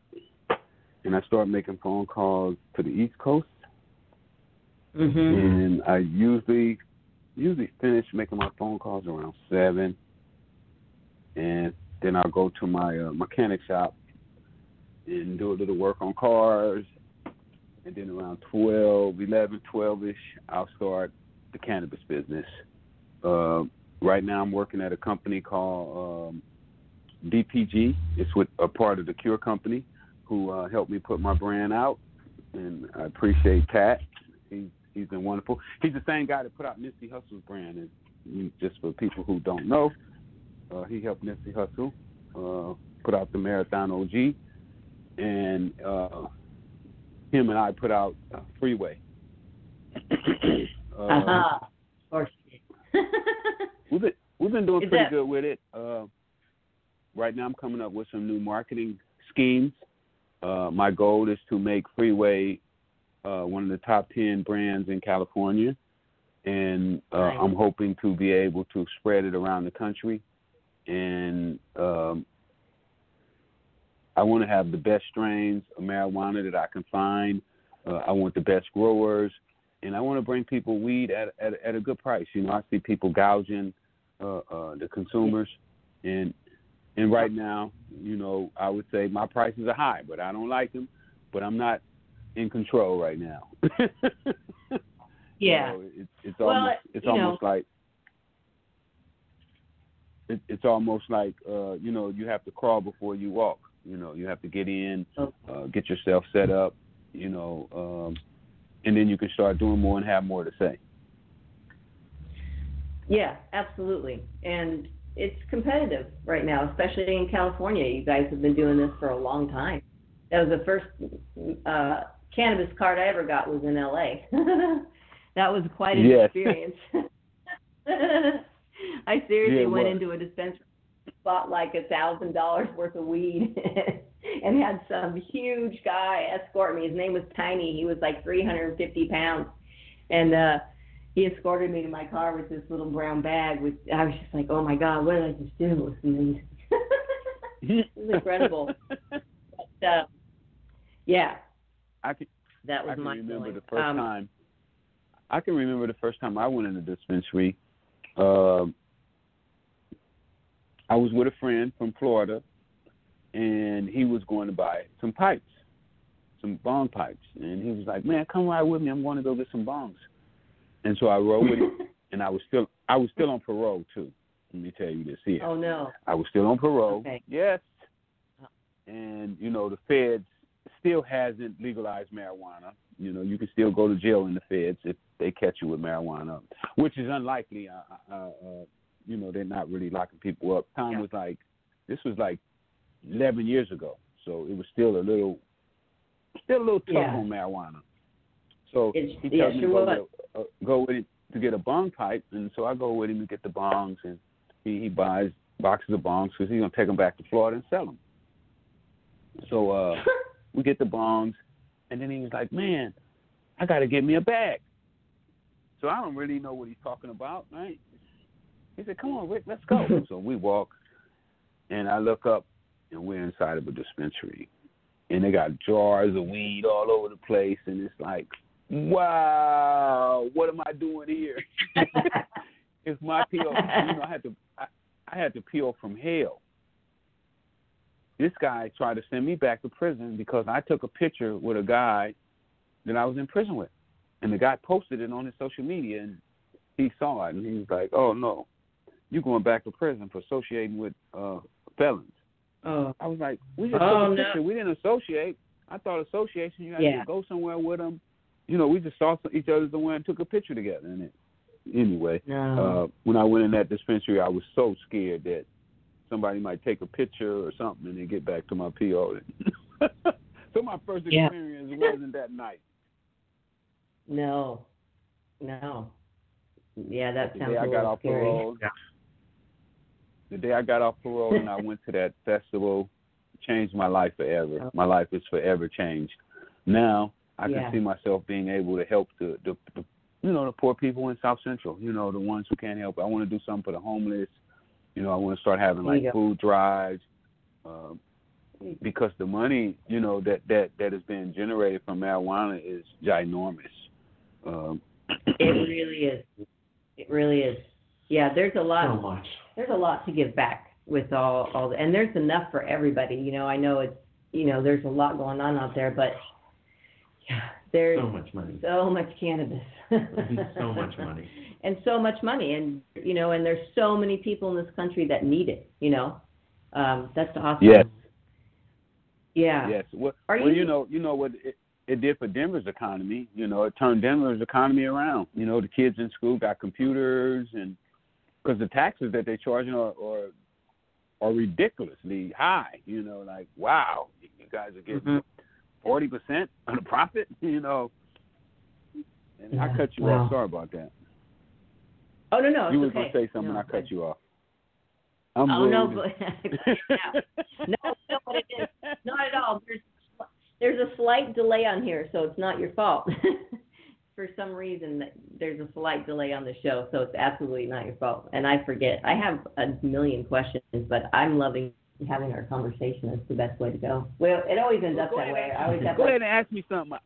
and I start making phone calls to the East Coast. Mm-hmm. And I usually usually finish making my phone calls around seven, and then I'll go to my uh, mechanic shop and do a little work on cars. And then around 12, 11, 12 ish, I'll start the cannabis business. Uh, right now, I'm working at a company called um, DPG. It's with a part of the Cure Company, who uh, helped me put my brand out, and I appreciate Pat. He's he's been wonderful. He's the same guy that put out Nipsey Hussle's brand, and just for people who don't know, uh, he helped Nipsey Hussle uh, put out the Marathon OG, and uh, him and I put out uh, Freeway. uh, <clears throat> Uh-huh. Of course. <laughs> we've been we've been doing Is pretty that- good with it. Uh, right now, I'm coming up with some new marketing schemes. Uh, my goal is to make Freeway uh, one of the top ten brands in California, and uh. I'm hoping to be able to spread it around the country. And um, I want to have the best strains of marijuana that I can find. Uh, I want the best growers, and I want to bring people weed at at, at a good price. You know, I see people gouging uh, uh, the consumers, and and right now, you know, I would say my prices are high, but I don't like them. But I'm not in control right now. <laughs> yeah. So it's it's Well, almost it's you know- almost like it, it's almost like uh, you know you have to crawl before you walk. You know you have to get in, Oh. uh, get yourself set up. You know, um, and then you can start doing more and have more to say. Yeah, absolutely. And it's competitive right now, especially in California. You guys have been doing this for a long time. That was the first uh, cannabis card I ever got was in LA. <laughs> that was quite an Yes. experience. <laughs> I seriously Yeah, went into a dispensary, bought like a thousand dollars worth of weed, <laughs> and had some huge guy escort me. His name was Tiny. He was like 350 pounds, and uh he escorted me to my car with this little brown bag. With I was just like, oh my god, what did I just do? It was amazing. it was incredible. But, uh, yeah, I can that was I can my remember feeling. the first um, time. I can remember the first time I went in the dispensary. Um, I was with a friend from Florida, and he was going to buy some pipes, some bong pipes, and he was like, "Man, come ride with me. I'm going to go get some bongs." And so I rode with him, <laughs> and I was still I was still on parole too. Let me tell you this here. oh no. I was still on parole. Okay. Yes. And you know the feds still hasn't legalized marijuana. You know you can still go to jail in the feds if they catch you with marijuana, which is unlikely. Uh, uh, uh, you know they're not really locking people up. Time Yeah. was like this was like 11 years ago, so it was still a little still a little tough Yeah. on marijuana. So It's- he tells me to sure go, get uh, go with him to get a bong pipe, and so I go with him to get the bongs, and he, he buys boxes of bongs because he's gonna take them back to Florida and sell them. So uh, <laughs> we get the bongs, and then he was like, "Man, I got to get me a bag." So I don't really know what he's talking about, right? He said, "Come on, Rick, let's go." <laughs> so we walk, and I look up, and we're inside of a dispensary, and they got jars of weed all over the place, and it's like, wow, what am I doing here? <laughs> <laughs> it's my PO. You know, I had to I, I had to peel from hell. This guy tried to send me back to prison because I took a picture with a guy that I was in prison with, and the guy posted it on his social media, and he saw it, and he was like, "Oh no, you're going back to prison for associating with uh felons." Oh, I was like, "We just Oh, took a no. picture. We didn't associate. I thought association you had Yeah. to go somewhere with them. You know, we just saw some- each other somewhere and took a picture together." And it, anyway, no. uh, when I went in that dispensary, I was so scared that somebody might take a picture or something and then get back to my PO. <laughs> so my first Yeah. experience wasn't that nice. no. No. Yeah, that The sounds day a I got off scary. parole, the day I got off parole and I went to that festival, changed my life forever. Oh. My life is forever changed. Now I can Yeah. see myself being able to help the, the, the you know the poor people in South Central. You know the ones who can't help. I want to do something for the homeless. You know I want to start having like food drives. Um, because the money, you know, that that that is being generated from marijuana is ginormous. Um, It really is. It really is. Yeah, there's a lot. So much. there's a lot to give back with all all the, and there's enough for everybody. You know, I know it's you know there's a lot going on out there, but yeah, there's So much money. so much cannabis. so much money. <laughs> And so much money, and you know, and there's so many people in this country that need it. You know, um, that's awesome. Yes. Yeah. Yes. Well, Are well, you- you know, you know what it, it did for Denver's economy. You know, it turned Denver's economy around. You know, the kids in school got computers, and because the taxes that they're charging know, are are ridiculously high. You know, like wow, you guys are getting Mhm. 40 percent on the profit. <laughs> You know, and I cut you wow. off. Sorry about that. Oh no, no, you was okay. gonna say something, No, I cut you off. I'm Oh no, but <laughs> <laughs> no, no, it is, not at all. There's there's a slight delay on here, so it's not your fault. For some reason, that there's a slight delay on the show, so it's absolutely not your fault. And I forget. I have a million questions, but I'm loving having our conversation. is the best way to go. Well, it always ends up that way. I always have Go like, ahead and ask me something.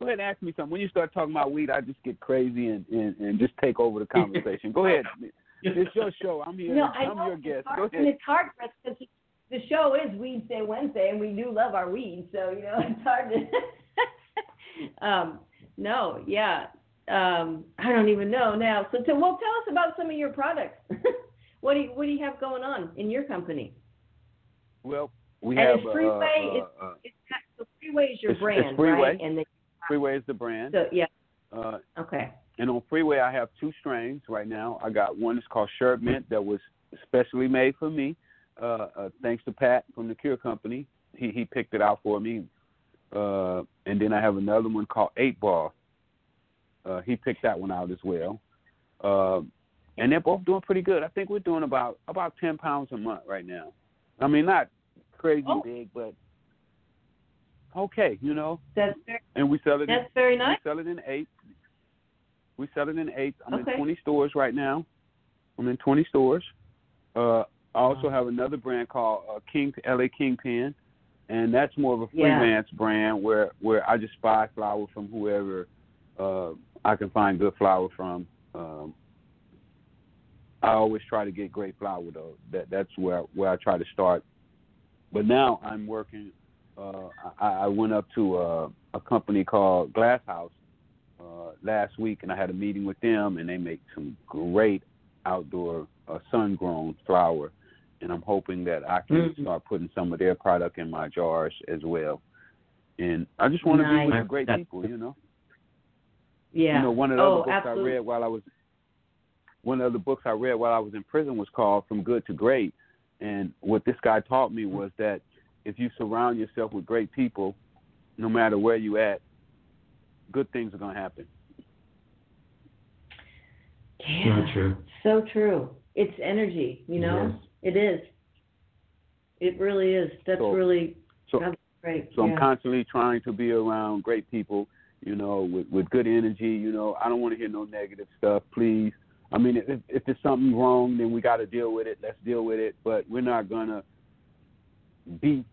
Go ahead and ask me something. When you start talking about weed, I just get crazy and, and, and just take over the conversation. Go ahead. <laughs> It's your show. I'm here. No, I I'm know. your guest. Hard, Go and ahead. it's hard for us because the show is Weedsday Wednesday, and we do love our weed. So you know, <laughs> it's hard to. <laughs> um, no, yeah. Um, I don't even know now. So, to, well, tell us about some of your products. what do you What do you have going on in your company? Well, we And have is Freeway- uh, is- uh, uh, It's so Freeway is your It's- it's brand, Freeway. right? And the, Freeway is the brand. so yeah, Uh, okay. and on Freeway, I have two strains right now. I got one that's called Sherb Mint that was specially made for me. Uh, uh, thanks to Pat from the Cure Company, he he picked it out for me. Uh, and then I have another one called Eight Ball. Uh, he picked that one out as well. Uh, and they're both doing pretty good. I think we're doing about about ten pounds a month right now. I mean, not crazy Oh. big, but okay, you know. That's very, And we sell it. in- that's very nice. we sell it in eight. We sell it in eight. I'm Okay. in 20 stores right now. I'm in 20 stores. Uh, I also have another brand called uh, King LA Kingpin, and that's more of a Yeah. freelance brand where where I just buy flour from whoever uh, I can find good flour from. Um, I always try to get great flour though. That that's where where I try to start. But now I'm working. Uh, I, I went up to uh, a company called Glass House uh, last week, and I had a meeting with them, and they make some great outdoor uh, sun-grown flour, and I'm hoping that I can Mhm. start putting some of their product in my jars as well. And I just want to be with great people, you know. Yeah. You know, one of the oh, other books absolutely. I read while I was one of the books I read while I was in prison was called From Good to Great. And what this guy taught me was that if you surround yourself with great people, no matter where you at, good things are gonna happen. Yeah. So true. So true. It's energy, you know? It is. It really is. That's So- really So that's great. so yeah. I'm constantly trying to be around great people, you know, with with good energy, you know. I don't want to hear no negative stuff, please. I mean, if if there's something wrong, then we got to deal with it. Let's deal with it, but we're not gonna beat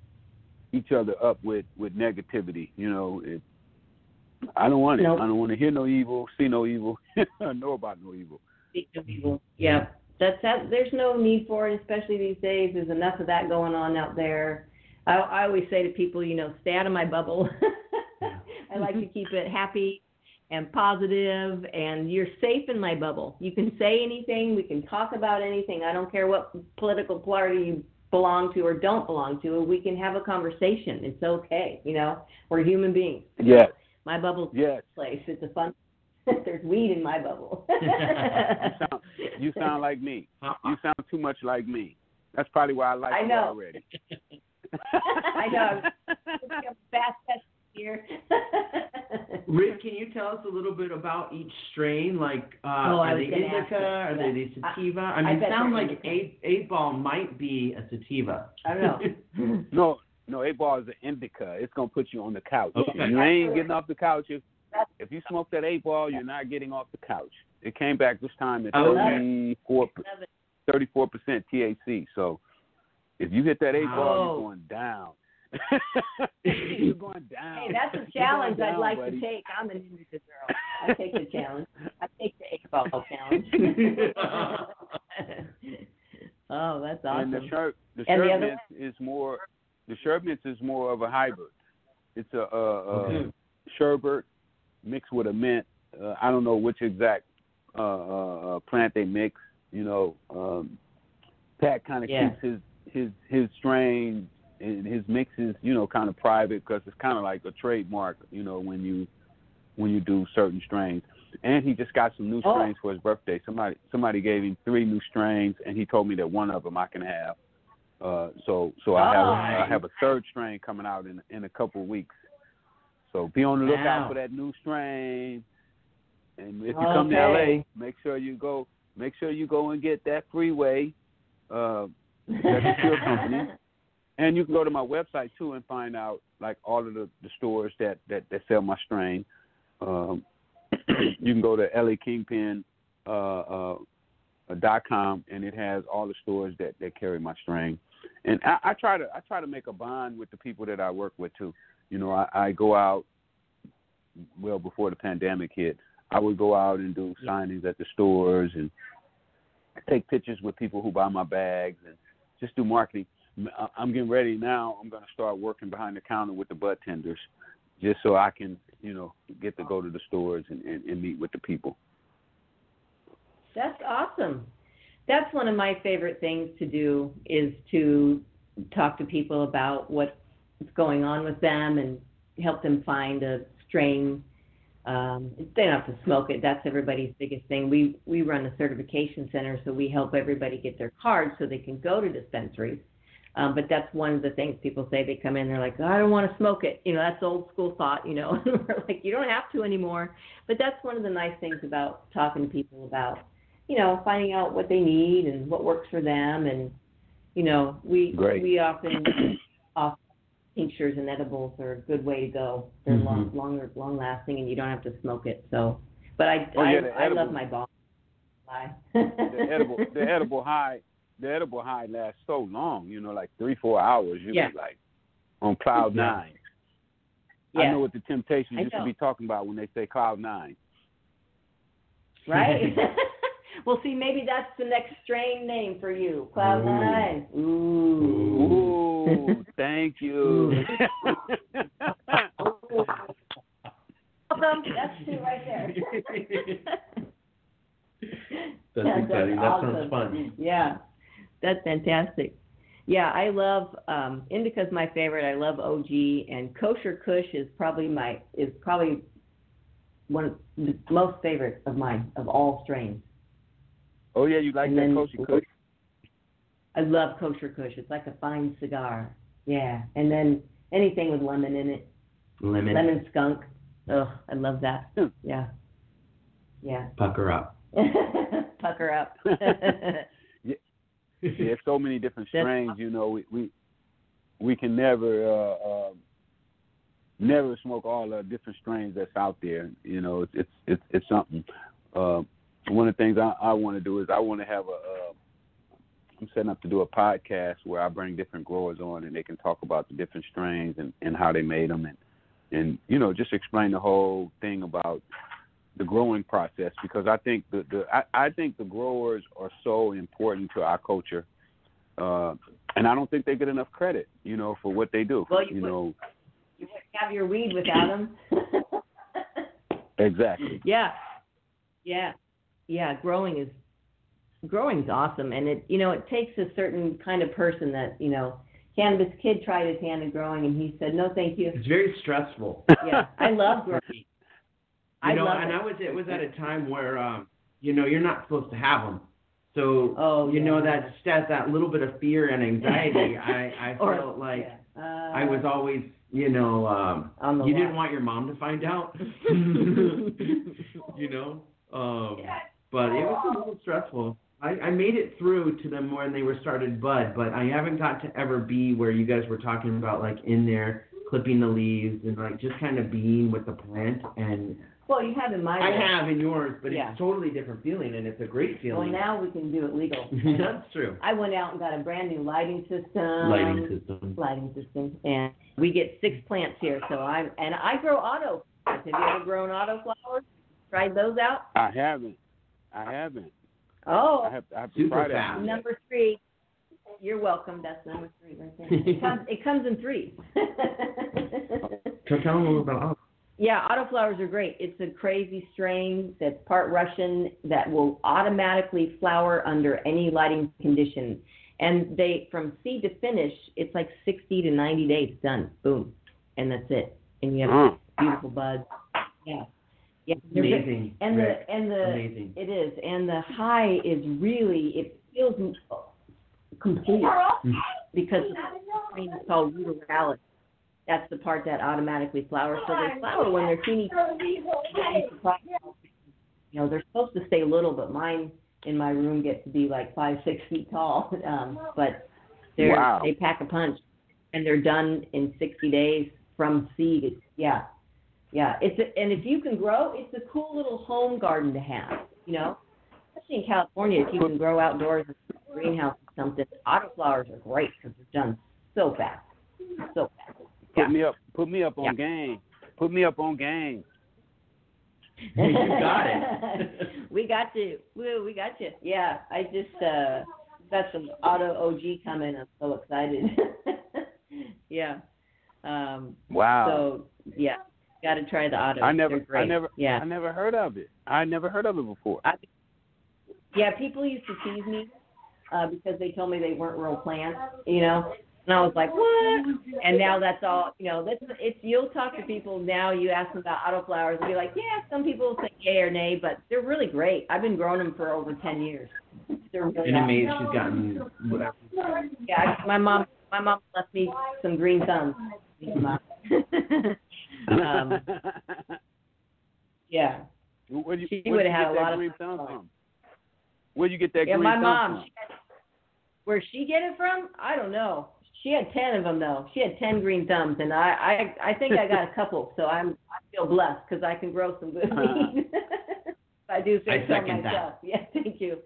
each other up with with negativity. You know, it, I don't want it. Nope. I don't want to hear no evil, see no evil, <laughs> know about no evil. Speak to people. Yeah, that's that. There's no need for it, especially these days. There's enough of that going on out there. I, I always say to people, you know, stay out of my bubble. <laughs> I like to keep it happy and positive, and you're safe in my bubble. You can say anything. We can talk about anything. I don't care what political party you belong to or don't belong to. We can have a conversation. It's okay. You know, we're human beings. Yes, My bubble's yes. a place. It's a fun. <laughs> There's weed in my bubble. <laughs> You sound, you sound like me. You <laughs> sound too much like me. That's probably why I like I you know. already. I know. I'm fast test <laughs> here. Rick, can you tell us a little bit about each strain? Like, uh, Oh, I are was they gonna indica? Are they the that. I- sativa? I, I mean, bet sound they're like indica. eight eight ball might be a sativa. I don't know. <laughs> No, no, eight ball is an indica. It's gonna put you on the couch. Okay. You ain't getting off the couch if if you smoke that eight ball. You're not getting off the couch. It came back this time at 34 Love it. 34 percent THC. So if you hit that eight ball, Oh. you're going down. You're going <laughs> down. Hey, that's a challenge going I'd like buddy. to take. I'm an indica girl. I take the challenge. I take the eight ball challenge. <laughs> oh, that's And the awesome. sherb the And the sherb other is more the sherb is more of a hybrid. It's a, a, a sherbet mixed with a mint. Uh, I don't know which exact uh, uh, uh, plant they mix. You know, um, Pat kind of Yeah. keeps his his his strain and his mixes, you know, kind of private because it's kind of like a trademark. You know, when you when you do certain strains. And he just got some new Oh. strains for his birthday. Somebody somebody gave him three new strains, and he told me that one of them I can have. Uh, so so I have Oh. I have a third strain coming out in in a couple of weeks. So be on the lookout Wow. for that new strain. And if you come to LA, make sure you go make sure you go and get that freeway. Uh, that's a Cure company. And you can go to my website too and find out like all of the, the stores that, that, that sell my strain. Um, <clears throat> you can go to LA Kingpin uh, uh, dot com and it has all the stores that, that carry my strain. And I, I try to I try to make a bond with the people that I work with too. You know, I, I go out well before the pandemic hit. I would go out and do signings at the stores and take pictures with people who buy my bags and just do marketing. I'm getting ready now. I'm going to start working behind the counter with the bud tenders, just so I can, you know, get to go to the stores and, and, and meet with the people. That's awesome. That's one of my favorite things to do is to talk to people about what's going on with them and help them find a strain. Um, they don't have to smoke it. That's everybody's biggest thing. We we run a certification center, so we help everybody get their cards so they can go to dispensaries. Um, but that's one of the things people say. They come in, they're like, oh, I don't want to smoke it. You know, that's old school thought. You know, <laughs> we're like, you don't have to anymore. But that's one of the nice things about talking to people about you know, finding out what they need and what works for them, and you know, we Great. we often <coughs> offer tinctures and edibles are a good way to go. They're Mhm. long, longer, long lasting, and you don't have to smoke it. So, but I Oh, I, yeah, the I love my. Bye. The edible, the edible high, the edible high lasts so long. You know, like three, four hours. You Yeah. be like on cloud Yeah. nine. I know what the temptation I used to be talking about when they say cloud nine. right? <laughs> <laughs> well, see, maybe that's the next strain name for you, Cloud Ooh. Nine. Ooh. Ooh, <laughs> thank you. Welcome. That's two right there. That's Yeah, exciting. That awesome. sounds fun. Yeah, that's fantastic. Yeah, I love um, indica's my favorite. I love OG and kosher Kush is probably my is probably one of the most favorite of mine of all strains. oh yeah, you like And that then- kosher kush? I love kosher Kush. It's like a fine cigar. Yeah, and then anything with lemon in it, Lemon, lemon skunk. Ugh, I love that. Hmm. Yeah, yeah. pucker up. <laughs> Pucker up. <laughs> There's so many different strains. You know, we we, we can never uh, uh, never smoke all the different strains that's out there. You know, it's it's it's, it's something. Uh, one of the things I, I want to do is I want to have a, I'm setting up to do a podcast where I bring different growers on and they can talk about the different strains and and how they made them and and you know just explain the whole thing about the growing process because I think the the I, I think the growers are so important to our culture. Uh, and I don't think they get enough credit, you know, for what they do. Well, you you put- know, you wouldn't have your weed without them. exactly. <laughs> yeah, yeah, yeah. Growing is growing's awesome, and it you know it takes a certain kind of person that you know. Cannabis kid tried his hand at growing, and he said, "No, thank you." It's very stressful. Yeah, I love growing. <laughs> You I know, and it. I was it was at a time where um, you know you're not supposed to have them. So Oh, you yeah. know that just that that little bit of fear and anxiety. <laughs> I I Or- felt like yeah. uh, I was always you know um, you line. didn't want your mom to find out. <laughs> you know, um, but it was a little stressful. I, I made it through to them when they were started bud, but I haven't got to ever be where you guys were talking about, like in there clipping the leaves and like just kind of being with the plant. And Well, you have in my I have in yours, but Yeah. it's a totally different feeling, and it's a great feeling. Well, feeling. now we can do it legal. <laughs> That's true. I went out and got a brand new lighting system. Lighting system. Lighting system, and we get six plants here. So I'm and I grow auto. Flowers. Have you ever grown auto flowers? Tried those out? I haven't. I haven't. Oh, I have. I have to Super try that. fast. one. number three. You're welcome. That's number three right there. It comes, it comes in threes. <laughs> So tell them a little about Yeah, autoflowers are great. It's a crazy strain that's part Russian that will automatically flower under any lighting condition. And they, from seed to finish, it's like 60 to 90 days done. Boom. And that's it. And you have Mm. beautiful buds. Yeah. Yeah. amazing. And Rick. the, and the, amazing. it is. And the high is really, it feels complete because the strain is called ruderalis. That's the part that automatically flowers. So they flower when they're teeny. You know, they're supposed to stay little, but mine in my room get to be like five, six feet tall. <laughs> Um, but they're Wow. they pack a punch, and they're done in 60 days from seed. It's, yeah, yeah. It's a, and if you can grow, it's a cool little home garden to have. You know, especially in California, if you can grow outdoors in a greenhouse or something. Autoflowers are great because they're done so fast, so fast. Put Yeah. me up. Put me up on Yeah. game. Put me up on game. You got it. <laughs> we got you. Woo, we got you. Yeah, I just uh got some auto OG coming. I'm so excited. <laughs> yeah. Um Wow. so yeah, got to try the auto. I never. Great. I never. Yeah. I never heard of it. I never heard of it before. I, yeah, people used to tease me uh because they told me they weren't real plants, you know. And I was like, what? And now that's all, you know, that's, it's, you'll talk to people now, you ask them about autoflowers, and be like, yeah, some people say yay or nay, but they're really great. I've been growing them for over 10 years. <laughs> They're really And awesome. amazed she's gotten whatever. Yeah, I, my mom, my mom left me some green thumbs. <laughs> um, yeah. Where'd you, She where'd would've had get a that lot of green fun. thumb from? Where'd you get that Yeah, green my thumb mom. from? She had, where she get it from? I don't know. She had ten of them though. She had ten green thumbs, and I I I think I got a <laughs> couple. So I'm I feel blessed because I can grow some good uh-huh. weed. <laughs> I do think so second that. myself. <laughs> Yeah, thank you.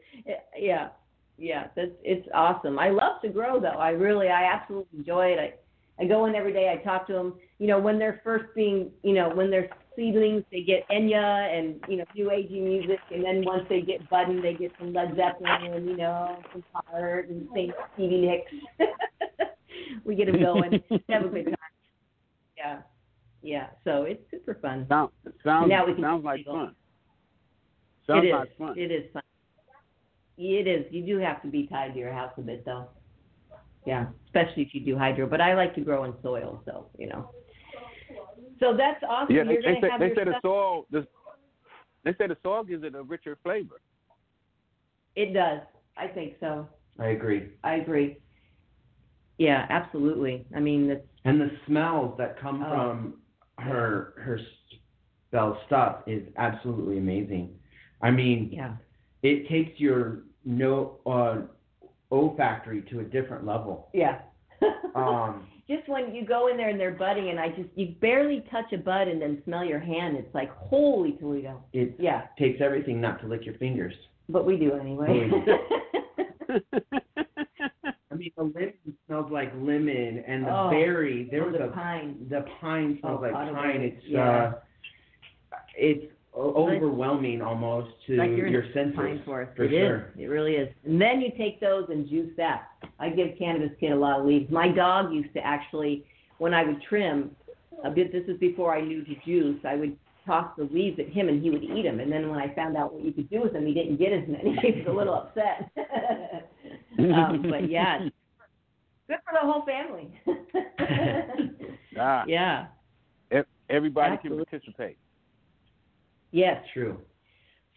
Yeah, yeah, that's it's awesome. I love to grow though. I really I absolutely enjoy it. I I go in every day. I talk to them. You know, when they're first being, you know, when they're seedlings, they get Enya and you know new agey music, and then once they get budding, they get some Led Zeppelin, and you know, some Pollard and St. Stevie Nicks. <laughs> we get them going. <laughs> Have a good time. Yeah, yeah. So it's super fun. Sound, sounds Now we can sounds like legal. fun. Sounds it is. like fun. It is fun. It is. You do have to be tied to your house a bit, though. Yeah, especially if you do hydro. But I like to grow in soil, so you know. So that's awesome. Yeah, they, You're they gonna said they your the soil. The, they said the soil gives it a richer flavor. It does. I think so. I agree. I agree. Yeah, absolutely. I mean, it's And the smells that come Oh. from her her spell stuff is absolutely amazing. I mean, yeah. it takes your no uh, olfactory to a different level. Yeah. <laughs> Um, just when you go in there and they're budding, and I just you barely touch a bud and then smell your hand. It's like holy Toledo. it Yeah, takes everything not to lick your fingers. but we do anyway. <laughs> <laughs> the lemon smells like lemon, and the Oh, berry. There oh, was the a pine. the pine smells Oh, like pine. berry, It's yeah. uh, it's overwhelming almost to like your senses. pine forest. for It is. sure. It really is. And then you take those and juice that. I give cannabis kid a lot of leaves. My dog used to actually, when I would trim, a bit. This is before I knew to juice. I would toss the leaves at him and he would eat them. And then when I found out what you could do with them, he didn't get as many. <laughs> He was a little upset. <laughs> um, but <laughs> yeah, good for the whole family. <laughs> Ah, yeah. everybody Absolutely. can participate. Yes. True.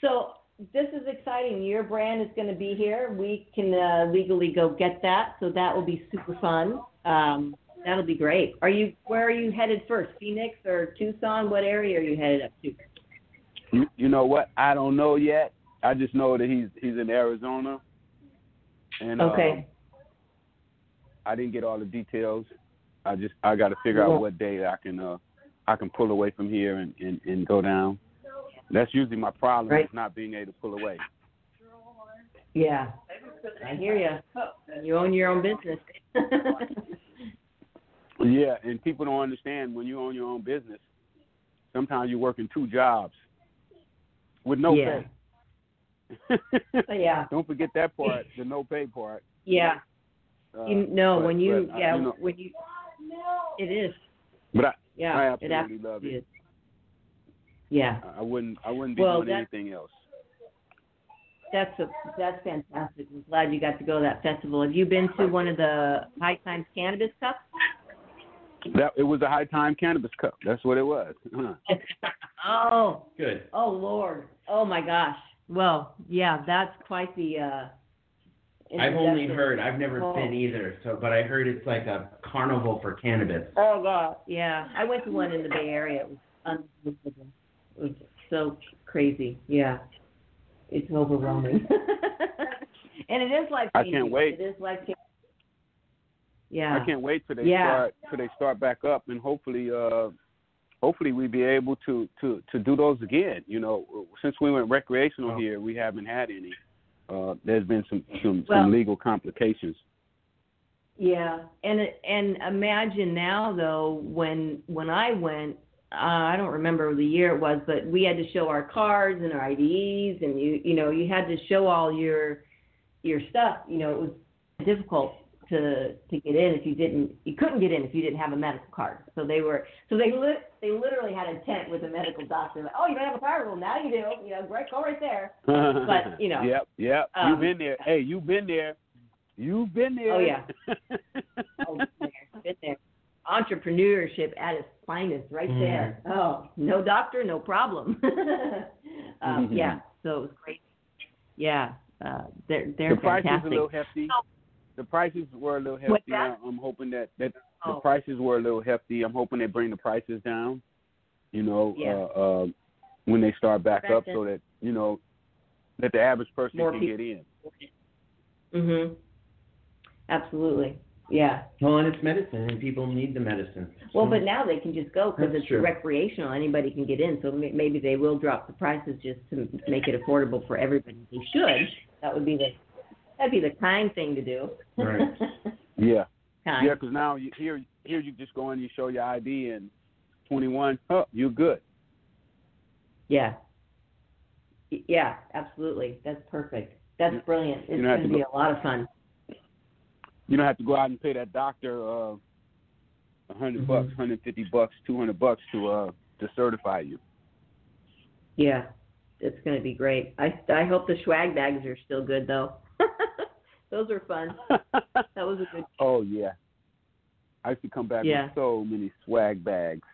So this is exciting. Your brand is going to be here. We can uh, legally go get that, so that will be super fun. Um, that'll be great. Are you? Where are you headed first? Phoenix or Tucson? What area are you headed up to? You, you know what? I don't know yet. I just know that he's he's in Arizona, and Okay. I didn't get all the details. I just I got to figure Yeah. out what day I can uh I can pull away from here and and, and go down. That's usually my problem Right. is not being able to pull away. Yeah. I hear you. You own your own business. <laughs> Yeah, and people don't understand when you own your own business. Sometimes you're working two jobs with no Yeah. pay. <laughs> yeah. <laughs> Don't forget that part, the no pay part. Yeah. Uh, You know but- when you but, uh, yeah you know, when you it is but I, yeah I it absolutely love absolutely it. is. Yeah. I wouldn't I wouldn't be Well, doing that- anything else. That's a that's fantastic. I'm glad you got to go to that festival. Have you been to one of the High Times Cannabis Cups? That it was a high time cannabis cup. That's what it was. <laughs> oh, Good. oh Lord, oh my gosh. Well, yeah, that's quite the. uh I've only heard. I've never Oh. been either. So, but I heard it's like a carnival for cannabis. Oh God, yeah. I went to one in the Bay Area. It was unbelievable. It was so crazy. Yeah, it's overwhelming. <laughs> and it is like I can't wait. It is like. Yeah. I can't wait till they Yeah. start till they start back up and hopefully uh hopefully we'd be able to to to do those again. You know, since we went recreational Oh. here, we haven't had any. Uh there's been some some, Well- some legal complications. Yeah, and and imagine now though when when I went, uh, I don't remember the year it was, but we had to show our cards and our IDs, and you you know you had to show all your your stuff. You know it was difficult to to get in if you didn't you couldn't get in if you didn't have a medical card. So they were so they li- they literally had a tent with a medical doctor. Like, oh, you don't have a card? Well, now you do. You know, great, go right there. <laughs> But, you know, Yep, yep. um, You've been there. Hey, you've been there. You've been there. Oh, yeah. <laughs> Oh, been there, been there. Entrepreneurship at its finest, right Mm. there. Oh, no doctor, no problem. <laughs> um, Mhm. Yeah, so it was great. Yeah, uh, they're they're the price is a fantastic. little hefty. The prices were a little hefty. I'm hoping that that the Oh. prices were a little hefty. I'm hoping they bring the prices down. You know, Yeah. uh, uh, when they start back Back up, then. so that you know that the average person More can people- get in. Mhm. Absolutely. Yeah. Well, and it's medicine, and people need the medicine. Well, but now they can just go because it's true. recreational. Anybody can get in, so maybe they will drop the prices just to make it affordable for everybody. They should. That would be the that'd be the kind thing to do. Right. <laughs> Yeah, kind. yeah. Because now you, here, here you just go in, you show your ID, and 21, oh, you're good. Yeah. Yeah, absolutely. That's perfect. That's You- brilliant. It's you don't have going to to be a lot of fun. You don't have to go out and pay that doctor uh, a 100 Mhm. bucks, 150 bucks, 200 bucks to uh to certify you. Yeah, it's going to be great. I I hope the swag bags are still good though. Those are fun. <laughs> That was a good. Oh yeah. I used to come back Yeah. with so many swag bags.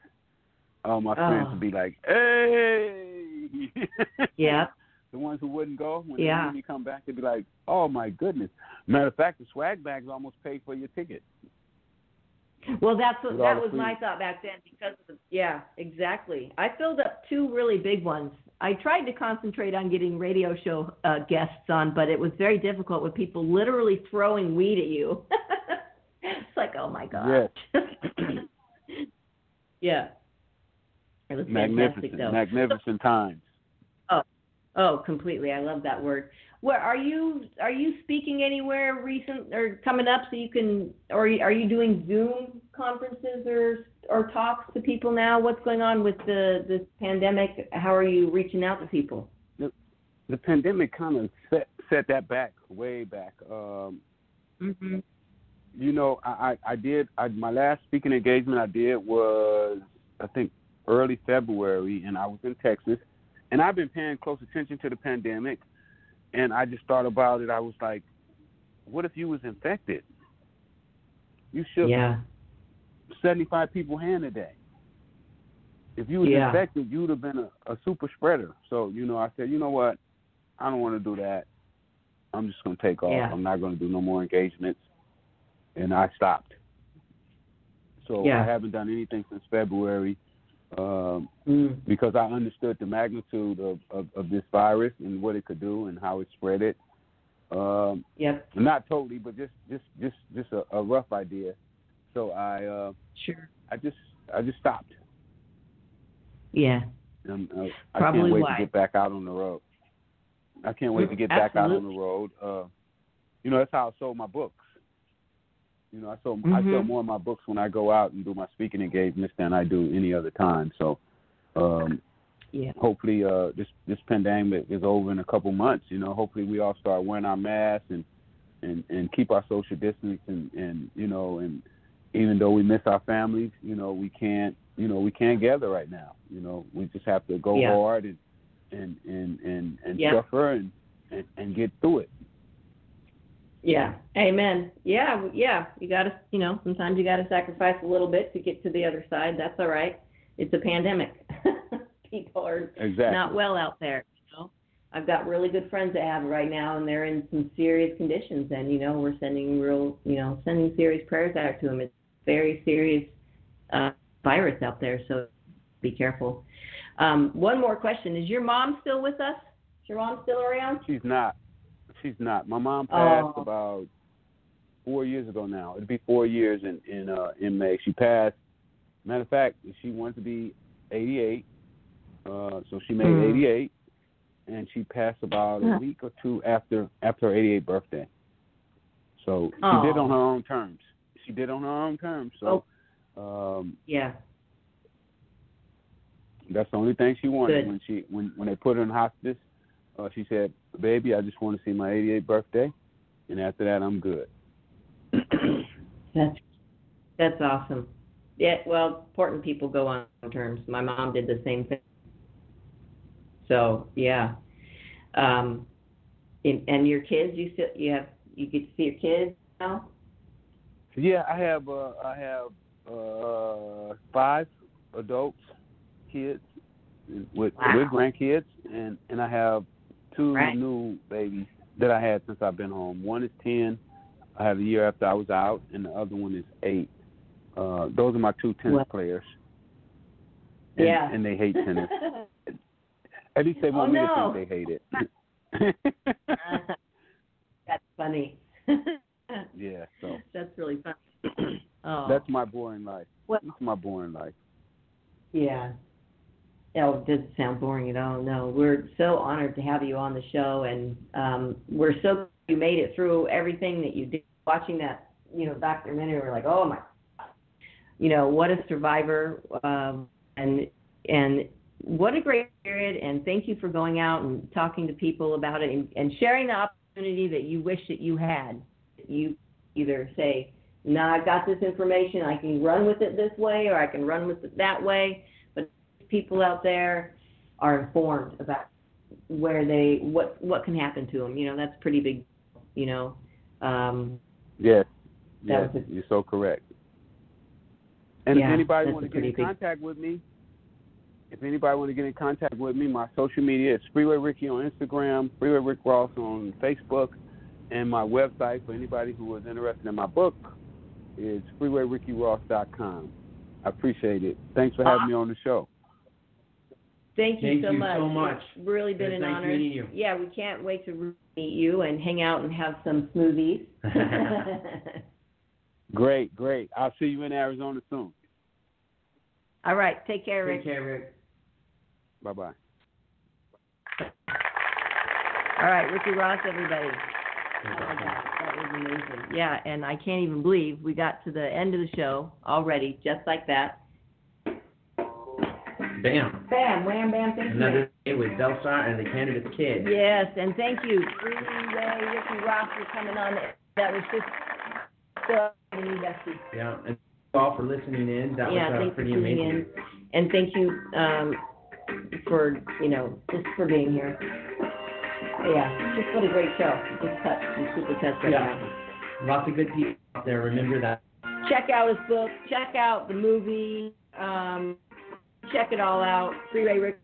Oh, my friends Oh. would be like, "Hey!" <laughs> Yeah. the ones who wouldn't go when Yeah. they come back, they'd be like, "Oh my goodness!" Matter of fact, the swag bags almost pay for your ticket. Well, that's what that was food. my thought back then because of the yeah, exactly. I filled up two really big ones. I tried to concentrate on getting radio show uh, guests on, but it was very difficult with people literally throwing weed at you. <laughs> it's like, oh my god. Yes. <laughs> yeah. It was Magnificent, though. magnificent times. Oh, Oh, completely. I love that word. Where are you? Are you speaking anywhere recent or coming up so you can, or are you doing Zoom conferences or or talks to people now? What's going on with the this pandemic? How are you reaching out to people? The, the pandemic kind of set set that back way back. Um, mm-hmm. You know, I I, I did I, my last speaking engagement I did was I think early February, and I was in Texas, and I've been paying close attention to the pandemic and I just thought about it. I was like, what if you was infected? You shook yeah. 75 people hand a day. If you was yeah. infected, you'd have been a, a super spreader. So, you know, I said, you know what? I don't want to do that. I'm just going to take off. Yeah. I'm not going to do no more engagements. And I stopped. So yeah. I haven't done anything since February um, mm. because I understood the magnitude of, of, of, this virus and what it could do and how it spread it. Um, yep. Not totally, but just just just just a, a rough idea. So I uh, sure. I just I just stopped. Yeah. And, uh, I Probably can't wait why. to get back out on the road. I can't wait to get back out on the road. Uh, you know, that's how I sold my books. You know, I sell mm-hmm. I sell more of my books when I go out and do my speaking engagements than I do any other time. So, um, yeah. Hopefully, uh, this this pandemic is over in a couple months. You know, hopefully we all start wearing our masks and and and keep our social distance and and you know and even though we miss our families, you know, we can't you know we can't gather right now. You know, we just have to go yeah. hard and and and and, and yeah. suffer and, and and get through it. Yeah. Amen. Yeah, yeah. You gotta you know, sometimes you gotta sacrifice a little bit to get to the other side. That's all right. It's a pandemic. <laughs> People are exactly. not well out there, you know. I've got really good friends that have right now and they're in some serious conditions and, you know, we're sending real you know, sending serious prayers out to them. It's very serious uh virus out there, so be careful. Um, one more question. Is your mom still with us? Is your mom still around? She's not. She's not. My mom passed Oh. about four years ago now. It'll be four years in in uh, in May. She passed. Matter of fact, she wanted to be 88, uh, so she made Hmm. 88, and she passed about a week or two after after her 88 birthday. So she Oh. did on her own terms. She did on her own terms. So um, Yeah. that's the only thing she wanted Good. when she when when they put her in hospice. Uh, she said, "Baby, I just want to see my 88th birthday, and after that, I'm good." <clears throat> That's that's awesome. Yeah, well, important people go on terms. My mom did the same thing. So yeah, um, and, and your kids, you still you have you get to see your kids now. Yeah, I have uh, I have uh, five adults, kids with Wow. with grandkids, and and I have two Right. new babies that I had since I've been home. One is ten. I had a year after I was out, and the other one is eight. Uh, those are my two tennis players. And, Yeah. and they hate tennis. <laughs> At least they Oh, want me no. to think they hate it. <laughs> that's funny. <laughs> <laughs> yeah, so That's really fun. <clears throat> Oh, that's my boring life. Well- That's my boring life. Yeah. Oh, it doesn't sound boring at all. No, we're so honored to have you on the show, and um, we're so glad you made it through everything that you did. Watching that, you know, documentary, we're like, oh my, God. you know, what a survivor, um, and and what a great period. And thank you for going out and talking to people about it and, and sharing the opportunity that you wish that you had. You either say, no, I've got this information, I can run with it this way, or I can run with it that way. But people out there are informed about where they what what can happen to them. You know, that's pretty big. You know, um, Yes, yes, a- you're so correct. And Yeah, if anybody want to get in big- contact with me, if anybody want to get in contact with me, my social media is Freeway Ricky on Instagram, Freeway Rick Ross on Facebook, and my website for anybody who is interested in my book is freewayrickyross.com. I appreciate it. Thanks for having me on the show. thank you Thank so you much. so much. It's really been It an nice honor. meeting you. Yeah, we can't wait to meet you and hang out and have some smoothies. <laughs> <laughs> Great, great. I'll see you in Arizona soon. All right, take care, Rick. Take care, Rick. Bye bye. All right, Ricky Ross, everybody. Oh my gosh, that was amazing. Yeah, and I can't even believe we got to the end of the show already, just like that. Bam. Bam, wham, bam, thank you. Another day with Delstar and the Cannabis Kid. Yes, and thank you, Freeway Ricky Ross, for coming on. That was just so amazing, Dusty. Yeah, and thank you all for listening in. That Yeah, was uh, thanks for pretty tuning amazing. in. And thank you, um, for, you know, just for being here. Yeah, just what a great show. Just touched, I'm super touched right Yeah. now. Lots of good people out there. Remember that. check out his book, check out the movie, um, check it all out. Freeway Rick.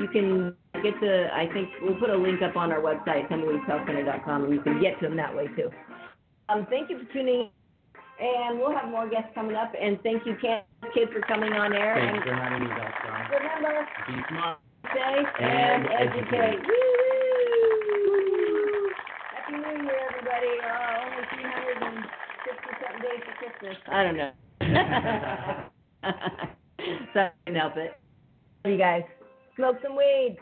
You can get to, I think we'll put a link up on our website, tumbleweedhealthcenter.com, and you can get to him that way too. Um, thank you for tuning in, and we'll have more guests coming up. And thank you, Ken, Kid, for coming on air. Thanks and for having me, Delstar. remember, Be smart. stay And and, educate. educate. Woo! Happy New Year, everybody. Uh, only 350 something Christmas. I don't know. so I can help it. You guys. Smoke some weed.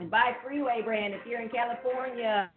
And buy Freeway brand if you're in California.